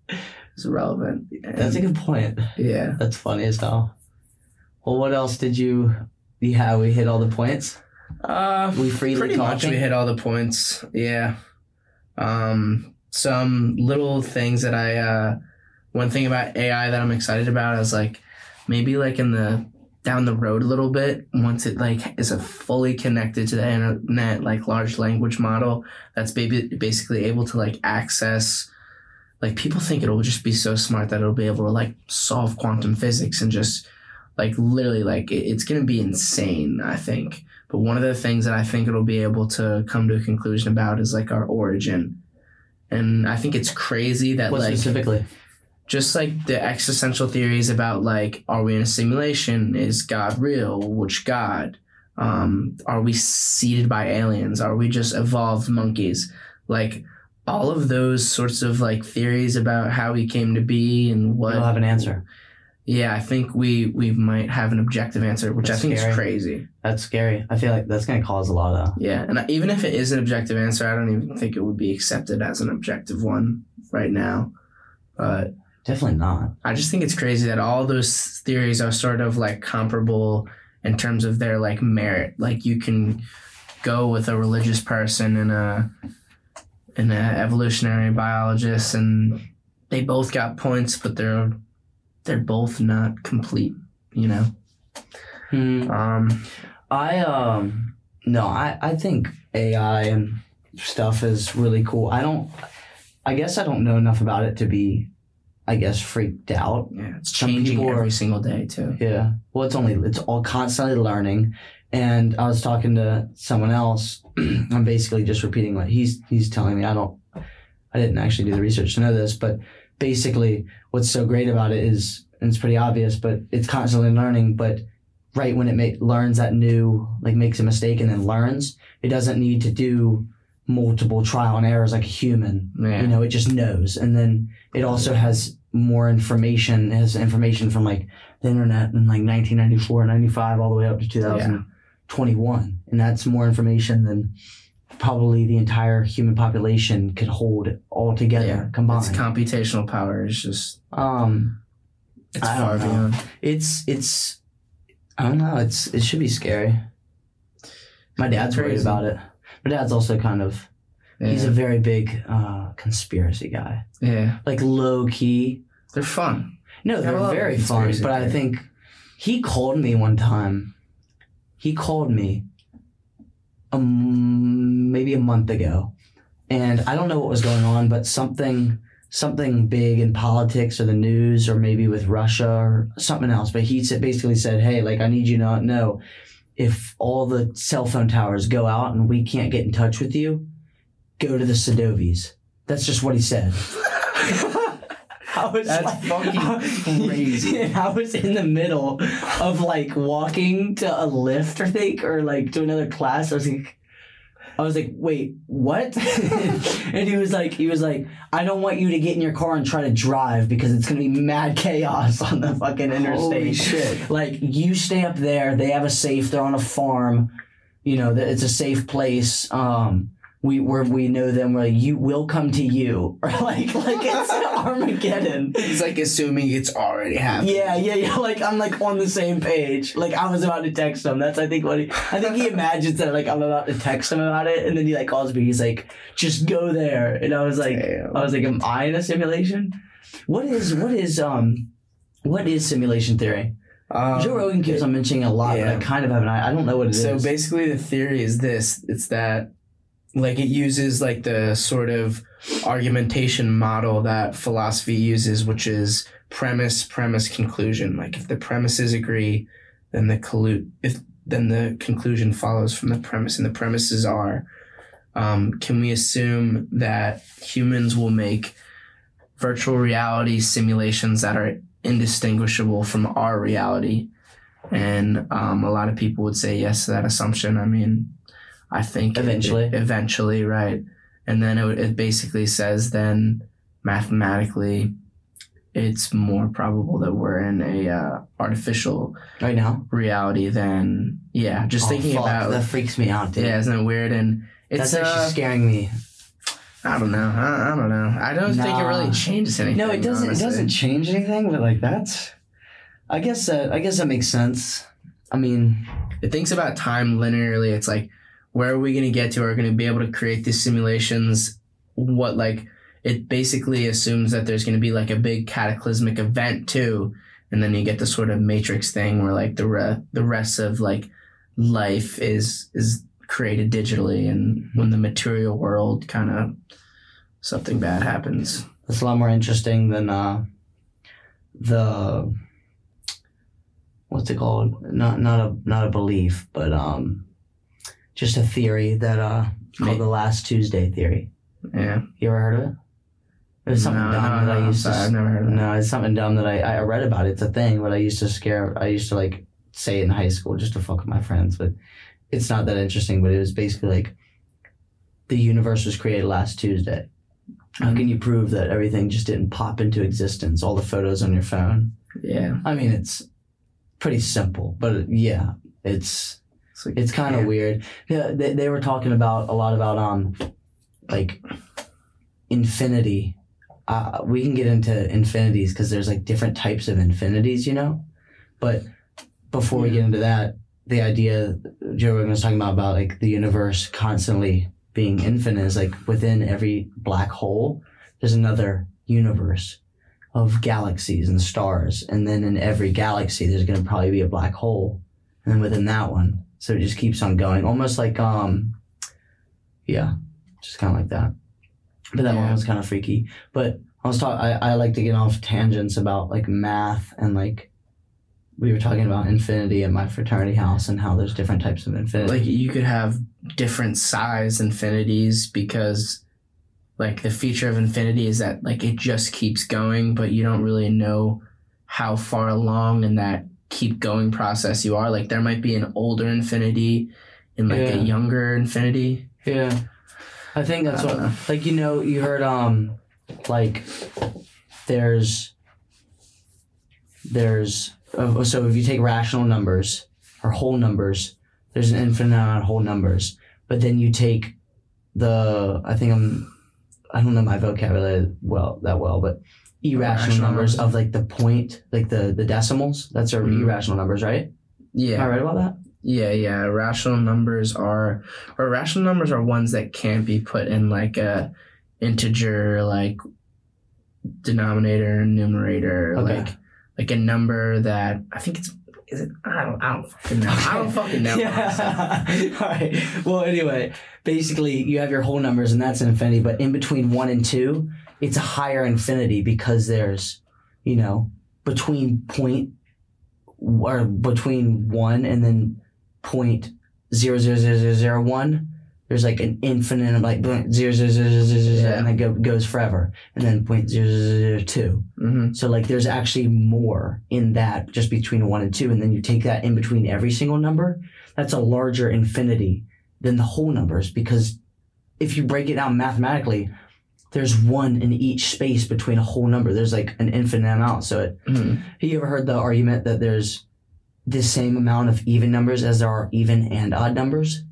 is irrelevant. That's a good point. yeah. That's funny as hell. Well, what else did you? Yeah, we hit all the points. Uh, We freely pretty much we hit all the points. Yeah. Um, some little things that I uh, one thing about AI that I'm excited about is like maybe like in the down the road a little bit once it like is a fully connected to the internet like large language model that's baby basically able to like access like people think it'll just be so smart that it'll be able to like solve quantum physics and just like literally like it's gonna be insane i think but one of the things that i think it'll be able to come to a conclusion about is like our origin and i think it's crazy that What like specifically? Just like the existential theories about like are we in a simulation is god real which god um are we seeded by aliens are we just evolved monkeys like all of those sorts of like theories about how we came to be and what We'll have an answer. yeah i think we we might have an objective answer which That's i think scary. is crazy That's scary. I feel like that's gonna cause a lot of. yeah and even if it is an objective answer i don't even think it would be accepted as an objective one right now but Definitely not. I just think it's crazy that all those theories are sort of like comparable in terms of their like merit. Like you can go with a religious person and a and an evolutionary biologist, and they both got points, but they're they're both not complete. You know. Hmm. Um. I um no, I I think AI and stuff is really cool. I don't. I guess I don't know enough about it to be, I guess, freaked out. Yeah, it's Some changing people are- every single day too. Yeah. Well, it's only it's all constantly learning. And I was talking to someone else. I'm basically just repeating what he's he's telling me. I don't. I didn't actually do the research to know this, but basically, what's so great about it is and it's pretty obvious, but it's constantly learning. But right when it ma- learns that new, like makes a mistake and then learns, it doesn't need to do multiple trial and errors like a human. Yeah. You know, it just knows. And then it also has more information. It has information from like the internet in like 1994, 95, all the way up to 2021. And that's more information than probably the entire human population could hold all together yeah. combined. Its computational power is just um, it's I far beyond. it's, it's, I don't know. It's, it should be scary. My dad's worried about it. My dad's also kind of, Yeah. he's a very big, uh, conspiracy guy. yeah. Like low key, They're fun. No, they're very fun, but I think he called me one time. He called me um, maybe a month ago, and I don't know what was going on, but something something big in politics or the news or maybe with Russia or something else. But he basically said, "Hey, like I need you to know if all the cell phone towers go out and we can't get in touch with you, go to the Sadovis." That's just what he said. I was That's like- fucking uh, crazy. I was in the middle of like walking to a lift, I think, or like to another class. I was like, I was like, wait, what? and he was like, he was like, I don't want you to get in your car and try to drive because it's gonna be mad chaos on the fucking interstate. Holy shit. Like you stay up there. They have a safe. They're on a farm. You know, it's a safe place. Um, we where we know them. We're like, you will come to you, or like like it's Armageddon. He's like assuming it's already happened. Yeah, yeah, yeah. Like I'm like on the same page. Like I was about to text him. That's I think what he. I think he imagines that like I'm about to text him about it, and then he like calls me. He's like, "Just go there," and I was like, Damn. I was like, "Am I in a simulation? What is what is um, what is simulation theory?" Um, Joe Rogan keeps on mentioning a lot, yeah. but I kind of have an I I don't know what it is. So basically, the theory is this: it's that, like, it uses like the sort of argumentation model that philosophy uses, which is premise, premise, conclusion. Like, if the premises agree, then the collu- if then the conclusion follows from the premise, and the premises are: um, Can we assume that humans will make virtual reality simulations that are indistinguishable from our reality? and um, a lot of people would say yes to that assumption. I mean, I think Eventually. it- eventually, right? And then it, it basically says then mathematically, it's more probable that we're in a uh, artificial right now. reality than yeah. Just Oh, thinking fuck, about that freaks me out, dude. yeah, isn't it weird? And it's That's actually uh, scaring me. I don't know. I, I don't know. I don't think it really changes anything. No, it doesn't. honestly. It doesn't change anything. But like that's, I guess that I guess that makes sense. I mean, it thinks about time linearly. It's like, where are we going to get to? Are we going to be able to create these simulations? What, like, it basically assumes that there's going to be like a big cataclysmic event too. And then you get the sort of matrix thing where like the re- the rest of like life is is created digitally and when the material world kind of something bad happens. That's a lot more interesting than uh, the what's it called? Not not a not a belief, but um, just a theory that uh called the last Tuesday theory. Yeah. You ever heard of it? It was something No, dumb no, that no, I used sorry, to. I've never heard. No, it's something dumb that I I read about. It. It's a thing, but I used to scare. I used to like say it in high school just to fuck with my friends, but it's not that interesting. But it was basically like the universe was created last Tuesday. How can you prove that everything just didn't pop into existence? All the photos on your phone. Yeah. I mean, it's pretty simple, but yeah, it's It's, like, it's kind of weird. Yeah, they, they were talking about a lot about um, like infinity. Uh, we can get into infinities because there's like different types of infinities, you know. But before we get into that, the idea Joe Rogan was talking about about like the universe constantly being infinite is like within every black hole, there's another universe of galaxies and stars, and then in every galaxy, there's going to probably be a black hole, and then within that one, so it just keeps on going, almost like um, yeah, just kind of like that. But that one was kind of freaky. But I was talking. I, I like to get off tangents about like math and like we were talking about infinity at my fraternity house and how there's different types of infinity. like you could have different size infinities because like the feature of infinity is that like it just keeps going but you don't really know how far along in that keep going process you are. Like there might be an older infinity and like a younger infinity. Yeah. I think that's I what know. like you know, you heard um like there's there's uh, so if you take rational numbers or whole numbers, there's an infinite amount of whole numbers. But then you take the I think I'm I don't know my vocabulary well that well, but irrational numbers of like the point, like the the decimals. That's our Mhm. irrational numbers, right? Yeah. Am I right about that? Yeah, yeah. Rational numbers are, or rational numbers are ones that can't be put in like a integer, like denominator and numerator, Okay. like like a number that I think it's. Is it? I don't. I don't fucking know. I don't fucking know. Yeah. All right. Well, anyway, basically, you have your whole numbers, and that's infinity. But in between one and two, it's a higher infinity because there's, you know, between point or between one and then point zero zero zero zero zero one. There's like an infinite of like zero zero zero zero zero, zero Yeah. and then go, goes forever, and then point zero zero zero two. Mhm. So like there's actually more in that just between one and two, and then you take that in between every single number. That's a larger infinity than the whole numbers because if you break it down mathematically, there's one in each space between a whole number. There's like an infinite amount. So it, Mhm. have you ever heard the argument that there's the same amount of even numbers as there are even and odd numbers?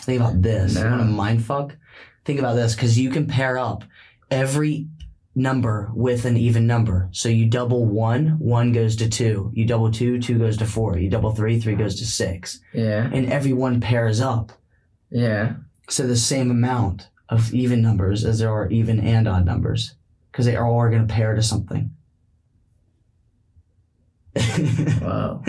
Think about this. No. want a mind fuck? Think about this because you can pair up every number with an even number. So you double one, one goes to two. You double two, two goes to four. You double three, three goes to six. Yeah. And every one pairs up. Yeah. So the same amount of even numbers as there are even and odd numbers because they all are all going to pair to something. Wow.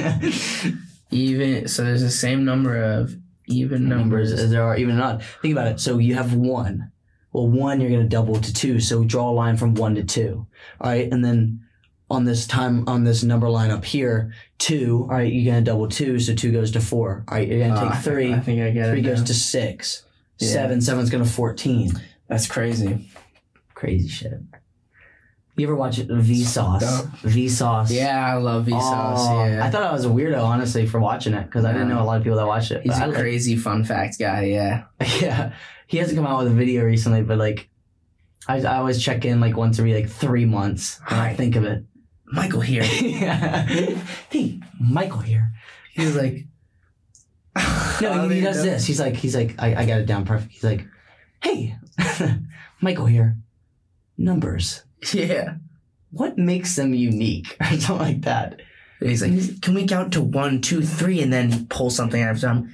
Even so, there's the same number of even numbers numbers. as there are even and odd. Think about it. So you have one. Well, one you're going to double to two. So draw a line from one to two. All right, and then on this time on this number line up here, two. All right, you're going to double two, so two goes to four. All right, you're going to Oh, ah, take three. I think I get three it. goes to six. Yeah. Seven. Seven's to fourteen. That's crazy. Crazy shit. You ever watch? Vsauce. Vsauce. Yeah, I love Vsauce. Oh, yeah. I thought I was a weirdo, honestly, for watching it because I didn't know a lot of people that watched it. He's but I a like- crazy fun fact guy. Yeah. yeah, he hasn't come out with a video recently, but like, I, I always check in like once every like three months. And I think of it. Michael here. yeah. Hey, Michael here. He's like. No, he, he does this. He's like, he's like, I, I got it down perfect. He's like, hey, Michael here. Numbers. Yeah. What makes them unique or something like that? And He's like, can we count to one, two, three, and then pull something out of some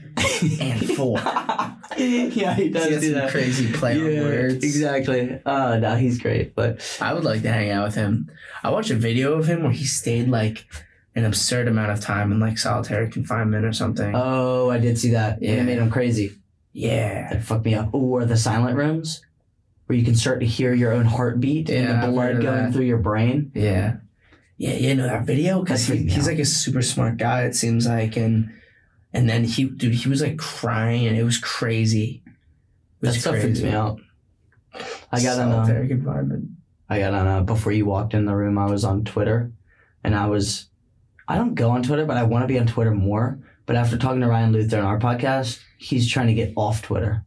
and four? yeah, he does He do that. crazy play yeah, on words. Exactly. Uh, oh no, he's great. But I would like to hang out with him. I watched a video of him where he stayed like an absurd amount of time in like solitary confinement or something. oh, I did see that. Yeah, it made him crazy. yeah. That fucked me up. Or the silent rooms, where you can start to hear your own heartbeat Yeah, and the blood going that. through your brain. Yeah. Yeah, you know that video because he, he's like a super smart guy. It seems like, and and then he, dude, he was like crying and it was crazy. It That was stuff freaks me out. I got on. Uh, solitary confinement. I got on. Uh, before you walked in the room, I was on Twitter, and I was. I don't go on Twitter, but I want to be on Twitter more. But after talking to Ryan Luther on our podcast, he's trying to get off Twitter.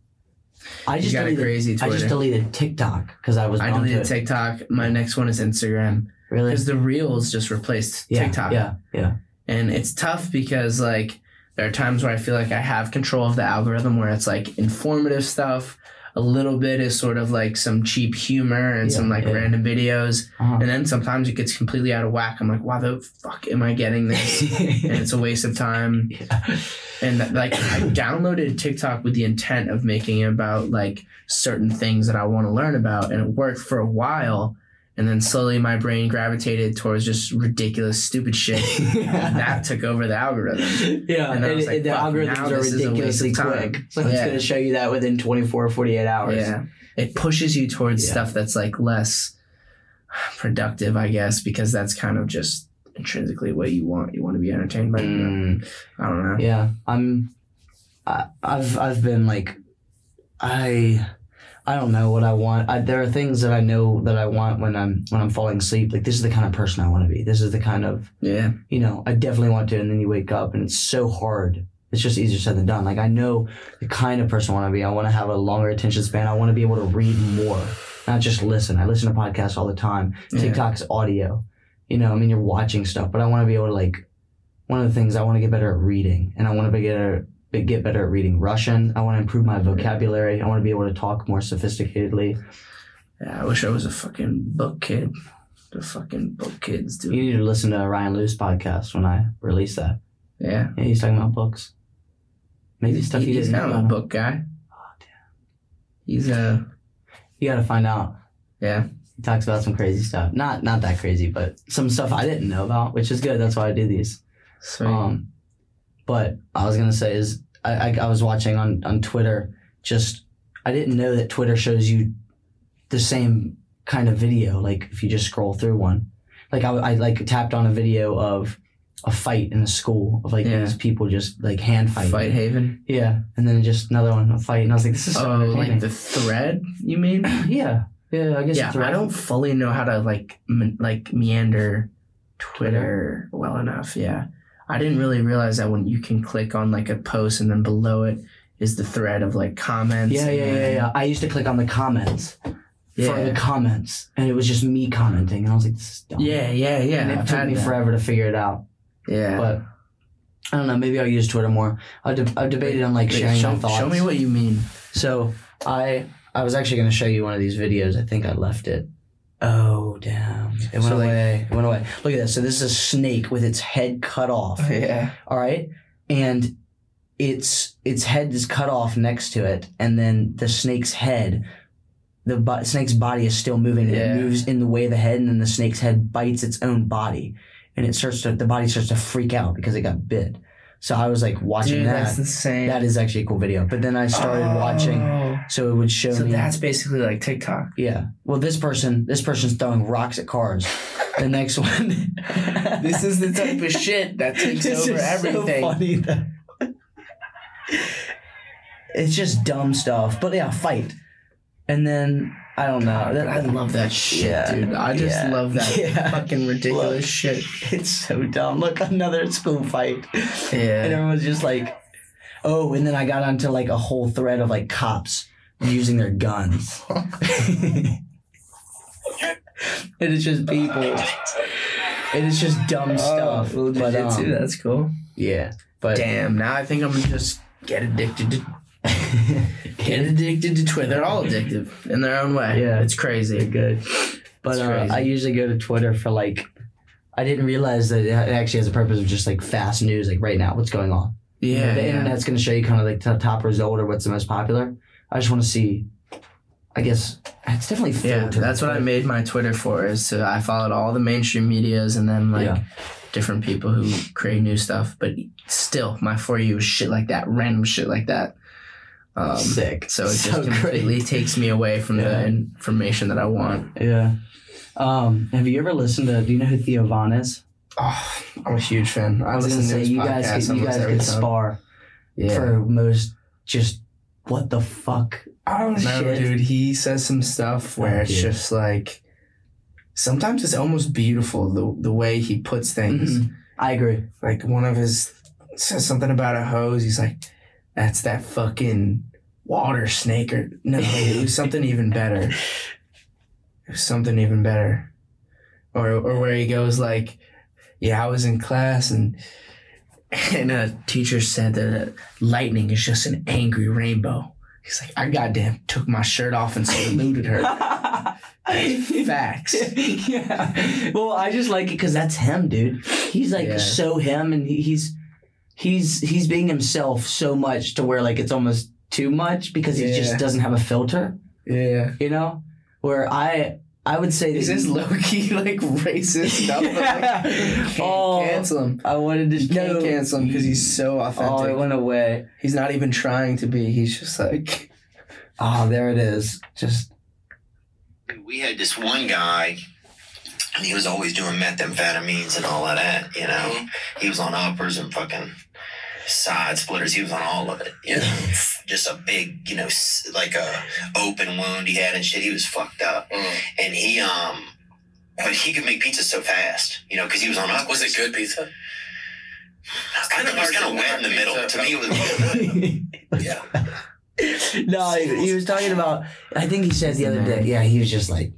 I just got a deleted. crazy I just deleted TikTok because I was. I deleted. TikTok. My next one is Instagram Really? because the Reels just replaced Yeah, TikTok. Yeah, yeah. And it's tough because like there are times where I feel like I have control of the algorithm where it's like informative stuff. A little bit is sort of like some cheap humor and Yeah, some like yeah. random videos. Uh-huh. And then sometimes it gets completely out of whack. I'm like, why the fuck am I getting this? and it's a waste of time. yeah. And like I downloaded TikTok with the intent of making it about like certain things that I want to learn about. And it worked for a while. And then slowly my brain gravitated towards just ridiculous, stupid shit. And that took over the algorithm. Yeah, And and, I like, the fuck, algorithms are ridiculously quick. So it's going to show you that within 24 48 hours. Yeah. It pushes you towards Yeah. stuff that's like less productive, I guess, because that's kind of just intrinsically what you want. You want to be entertained by Mm, I don't know. yeah, I'm. I, I've I've been like, I, I don't know what I want. I, there are things that I know that I want when I'm when I'm falling asleep. Like this is the kind of person I want to be. This is the kind of Yeah. you know I definitely want to. And then you wake up and it's so hard. It's just easier said than done. Like I know the kind of person I want to be. I want to have a longer attention span. I want to be able to read more, not just listen. I listen to podcasts all the time. Yeah. TikTok's audio. You know, I mean, you're watching stuff, but I want to be able to like. One of the things I want to get better at reading, and I want to be get better get better at reading Russian. I want to improve my vocabulary. I want to be able to talk more sophisticatedly. Yeah, I wish I was a fucking book kid. The fucking book kids, dude. You need to listen to Ryan Lewis podcast when I release that. Yeah. Yeah, he's talking about books. Maybe stuff you he's didn't know. not a book guy. Oh, damn. He's a You got to find out. yeah. He talks about some crazy stuff. Not not that crazy, but some stuff I didn't know about, which is good. That's why I do these. Sweet. Um, but I was gonna say is I, I, I was watching on on Twitter. Just I didn't know that Twitter shows you the same kind of video. Like if you just scroll through one, like I, I like tapped on a video of a fight in a school of like Yeah. these people just like hand fighting. Fight Haven. Yeah, and then just another one a fight, and I was like, this is so Oh, like the thread, you mean? yeah, yeah. I guess yeah. I don't fully know how to like like meander Twitter well enough. Yeah, I didn't really realize that when you can click on like a post and then below it is the thread of like comments. Yeah, yeah, yeah, yeah. I used to click on the comments for Yeah. the comments, and it was just me commenting, and I was like, this is dumb. Yeah, yeah, yeah. and it I've took me that. forever to figure it out. Yeah, But I don't know. Maybe I'll use Twitter more. I've, de- I've debated on like Wait, sharing show, my thoughts. show me what you mean. So I I was actually going to show you one of these videos. I think I left it. Oh damn! It went So, like- away. It went away. Look at this. So this is a snake with its head cut off. Oh, yeah, All right, and its its head is cut off next to it, and then the snake's head. The bo- snake's body is still moving. Yeah. It moves in the way of the head, and then the snake's head bites its own body, and it starts to the body starts to freak out because it got bit. So I was like watching dude, that. that's insane. That is actually a cool video. But then I started oh. watching, Oh. so it would show So me. that's basically like TikTok. yeah. Well, this person, this person's throwing rocks at cars. the next one. This is the type of shit that takes This over is so everything. funny it's just dumb stuff. But yeah, fight. And then I don't know. That- I love that shit, Yeah, dude. I just yeah, love that yeah. fucking ridiculous Look. shit. It's so dumb. Look, another school fight. Yeah. And everyone's just like, oh, and then I got onto like a whole thread of like cops using their guns. and it's just people. And it's just dumb stuff. Oh, but, um, that's cool. yeah. But Damn, now I think I'm gonna just get addicted to get addicted to Twitter. They're all addictive in their own way. Yeah. It's crazy. They're good. But It's uh, crazy. I usually go to Twitter for like, I didn't realize that it actually has a purpose of just like fast news, like right now, what's going on. Yeah, the yeah. internet's going to show you kind of like the top result or what's the most popular. I just want to see. I guess it's definitely Yeah, filtered. that's what I made my Twitter for. Is to I followed all the mainstream medias and then like Yeah. different people who create new stuff. But still, my for you is shit like that, random shit like that. Um, Sick. So it just So completely great. takes me away from Yeah. the information that I want. Yeah. Um, have you ever listened to? Do you know who Theo Von is? Oh, I'm a huge fan. I, I was listen gonna to say his you guys podcast could, you guys could spar Yeah. for most just what the fuck. Oh no, shit. dude, he says some stuff where Oh, it's dude. just like sometimes it's almost beautiful the the way he puts things. Mhm. I agree. Like one of his says something about a hose. He's like, "That's that fucking water snake." Or no, it was something even better. It was something even better. Or or where he goes like, "Yeah, I was in class and." And a teacher said that uh, lightning is just an angry rainbow. He's like, I goddamn took my shirt off and saluted her. Facts. yeah. Well, I just like it because that's him, dude. He's like Yeah. so him, and he, he's he's he's being himself so much to where like it's almost too much because he Yeah. just doesn't have a filter. Yeah. You know, where I I would say Is this he- low key like racist stuff? But, like, can't Oh. cancel him. I wanted to You can't no. cancel him because he's so authentic. Oh, it went away. he's not even trying to be. He's just like, Oh, there it is. Just we had this one guy and he was always doing methamphetamines and all of that, you know. Mm-hmm. He was on uppers and fucking side splitters. He was on all of it, you know. just a big, you know, like a open wound he had and shit. He was fucked up, Mm. and he um, but he could make pizza so fast, you know, because he was on. Was it good pizza? Kind of, it was kind of wet in the middle. To me, it was. Yeah. no, he, he was talking about. I think he said the other day. Yeah, he was just like,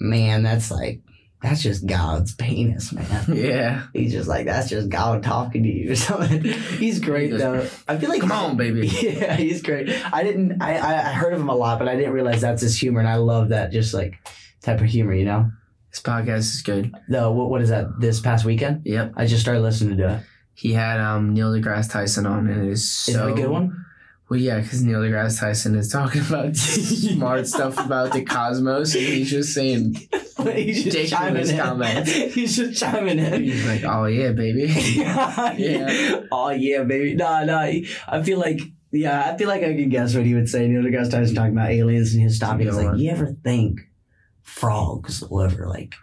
man, that's like that's just God's penis, man. Yeah. He's just like that's just God talking to you or something. He's great He goes, though. I feel like Come on, baby. Yeah, he's great. I didn't. I I I heard of him a lot, but I didn't realize that's his humor, and I love that just like type of humor. You know. This podcast is good. The what, what is that? This past weekend, Yep. I just started listening to it. He had um Neil deGrasse Tyson on, and it is so Is it a good one? Well, yeah, because Neil deGrasse Tyson is talking about smart stuff about the cosmos, and he's just saying, he's just Ridiculous chiming in. comments. He's just chiming in. he's like, "Oh yeah, baby." yeah. Oh yeah, baby. Nah, nah. I feel like yeah, I feel like I can guess what he would say. Neil deGrasse Tyson talking about aliens and his topic. He's Good like, one. you ever think frogs will ever like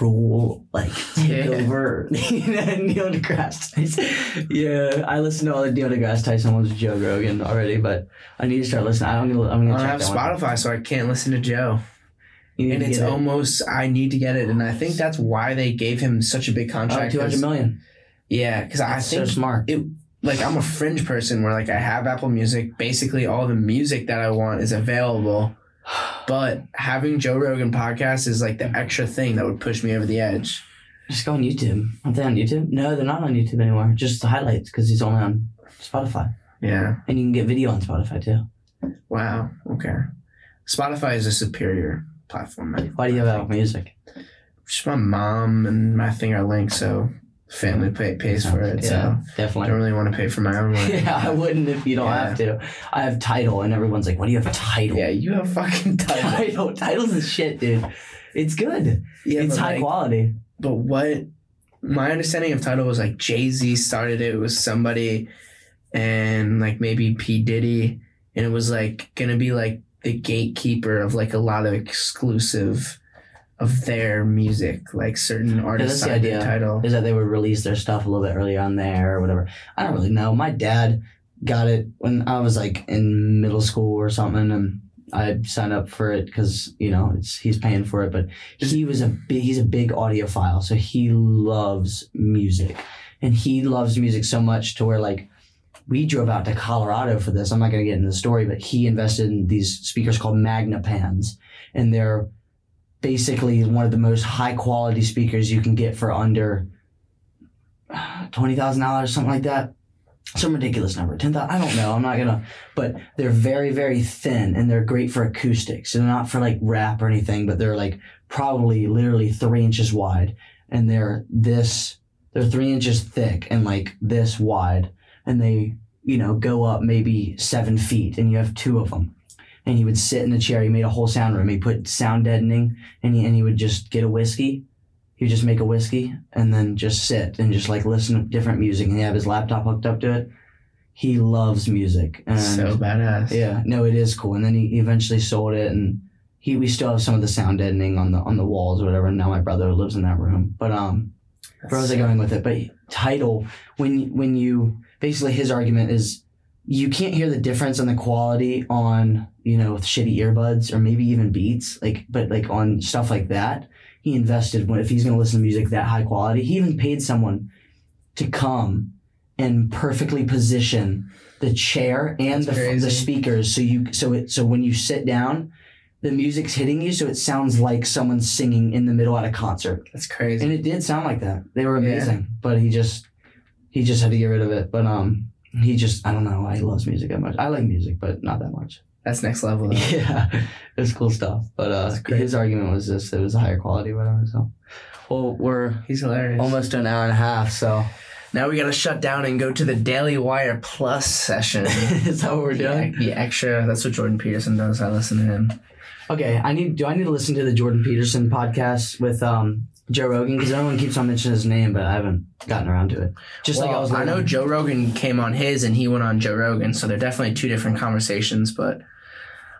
rule, like take Yeah. over Neil deGrasse Tyson? Yeah, I listened to all the Neil deGrasse Tyson ones with Joe Rogan already, but I need to start listening. I don't. Need, I'm I gonna don't check have that one. Spotify, so I can't listen to Joe. And it's get it. almost I need to get it, and I think that's why they gave him such a big contract. Oh, Two hundred million. Yeah, because I That's so think smart. it like I'm a fringe person where like I have Apple Music. Basically, all the music that I want is available. But having Joe Rogan podcast is like the extra thing that would push me over the edge. Just go on YouTube. Aren't they on YouTube? No, they're not on YouTube anymore. Just the highlights because he's only on Spotify. Yeah. And you can get video on Spotify too. Wow. Okay. Spotify is a superior platform. I- Why do you have Apple Music? Just my mom and my thing are linked, so family pay, pays for it. Yeah, So I don't really want to pay for my own one. Yeah, I wouldn't if you don't Yeah. have to. I have Tidal, and everyone's like, "What do you have Tidal?" Yeah, you have fucking Tidal. Tidal. Tidal's is shit, dude. It's good. Yeah, it's high like, quality. But what my understanding of Tidal was like Jay Z started it with somebody, and like maybe P Diddy, and it was like gonna be like the gatekeeper of like a lot of exclusive of their music, like certain artists that's the signed their idea. Tidal. Is that they would release their stuff a little bit early on there or whatever. I don't really know. My dad got it when I was like in middle school or something, and I signed up for it because you know it's he's paying for it. But he was a big he's a big audiophile, so he loves music, and he loves music so much to where like we drove out to Colorado for this. I'm not going to get into the story, but he invested in these speakers called Magnepans, and they're basically one of the most high quality speakers you can get for under uh, twenty thousand dollars, something like that. Some ridiculous number, ten thousand. I don't know. I'm not gonna. But they're very, very thin, and they're great for acoustics. They're not for like rap or anything, but they're like probably literally three inches wide, and they're this. They're three inches thick and like this wide, and they you know go up maybe seven feet, and you have two of them. And he would sit in a chair. He made a whole sound room. He put sound deadening, and he and he would just get a whiskey he would just make a whiskey and then just sit and just like listen to different music and he have his laptop hooked up to it. He loves music and so badass. yeah, no, it is cool. And then he eventually sold it and he we still have some of the sound deadening on the on the walls or whatever. And now my brother lives in that room. But um where was I going with it? But Tidal when when you basically his argument is you can't hear the difference in the quality on you know with shitty earbuds or maybe even beats like but like on stuff like that he invested when if he's going to listen to music that high quality he even paid someone to come and perfectly position the chair and the, That's the crazy. speakers so you so it so when you sit down the music's hitting you so it sounds like someone's singing in the middle at a concert That's crazy. and it did sound like that. They were Yeah. amazing, but he just he just had to get rid of it. But um, he just I don't know. why He loves music that much. I like music, but not that much. That's next level. Though. Yeah, it's cool stuff. But uh, his argument was this: it was a higher quality, whatever. So, well, we're He's hilarious. almost an hour and a half. So, Now we gotta shut down and go to the Daily Wire Plus session. is that what we're doing? The, the extra. That's what Jordan Peterson does. I listen to him. Okay, I need. Do I need to listen to the Jordan Peterson podcast with um Joe Rogan? Because everyone keeps on mentioning his name, but I haven't gotten around to it. Just like I Well, was. I know Joe Rogan came on his and he went on Joe Rogan, so they're definitely two different conversations. But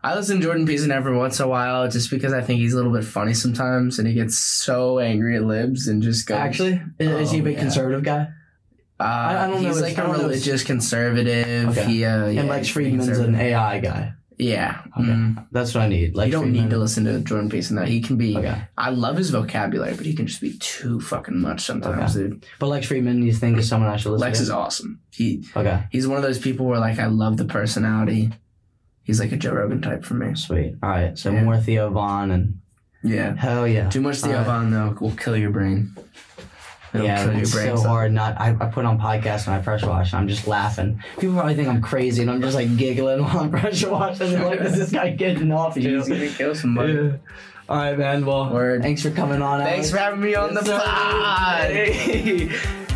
I listen to Jordan Peterson every once in a while just because I think he's a little bit funny sometimes, and he gets so angry at libs and just goes. Actually, is, is he a Oh, big yeah. conservative guy? Uh, I don't know He's like I a don't know his- religious conservative. Okay. He, uh, yeah, and Lex Fridman's an. AI guy. Yeah. Okay. Mm. That's what I need. Lex you don't need to listen to Jordan Peterson though. He can be. Okay. I love his vocabulary, but he can just be too fucking much sometimes, dude. But Lex Fridman, you think is someone I should listen Lex to? Lex is awesome. He Okay. he's one of those people where like I love the personality. He's like a Joe Rogan type for me. Sweet. All right. So Yeah. more Theo Von and Yeah. hell yeah. Too much Theo Alright. Von though will kill your brain. It'll yeah, kill your it's brain. so so- hard. Not I, I put on podcasts when I pressure wash. And I'm just laughing. People probably think I'm crazy, and I'm just like giggling while I'm pressure washing. They're like, "Is this guy getting off you?" He's gonna kill somebody. Yeah. All right, man. Well, Word. thanks for coming on. Thanks Alex. for having me on the Yes, sir. pod. Hey.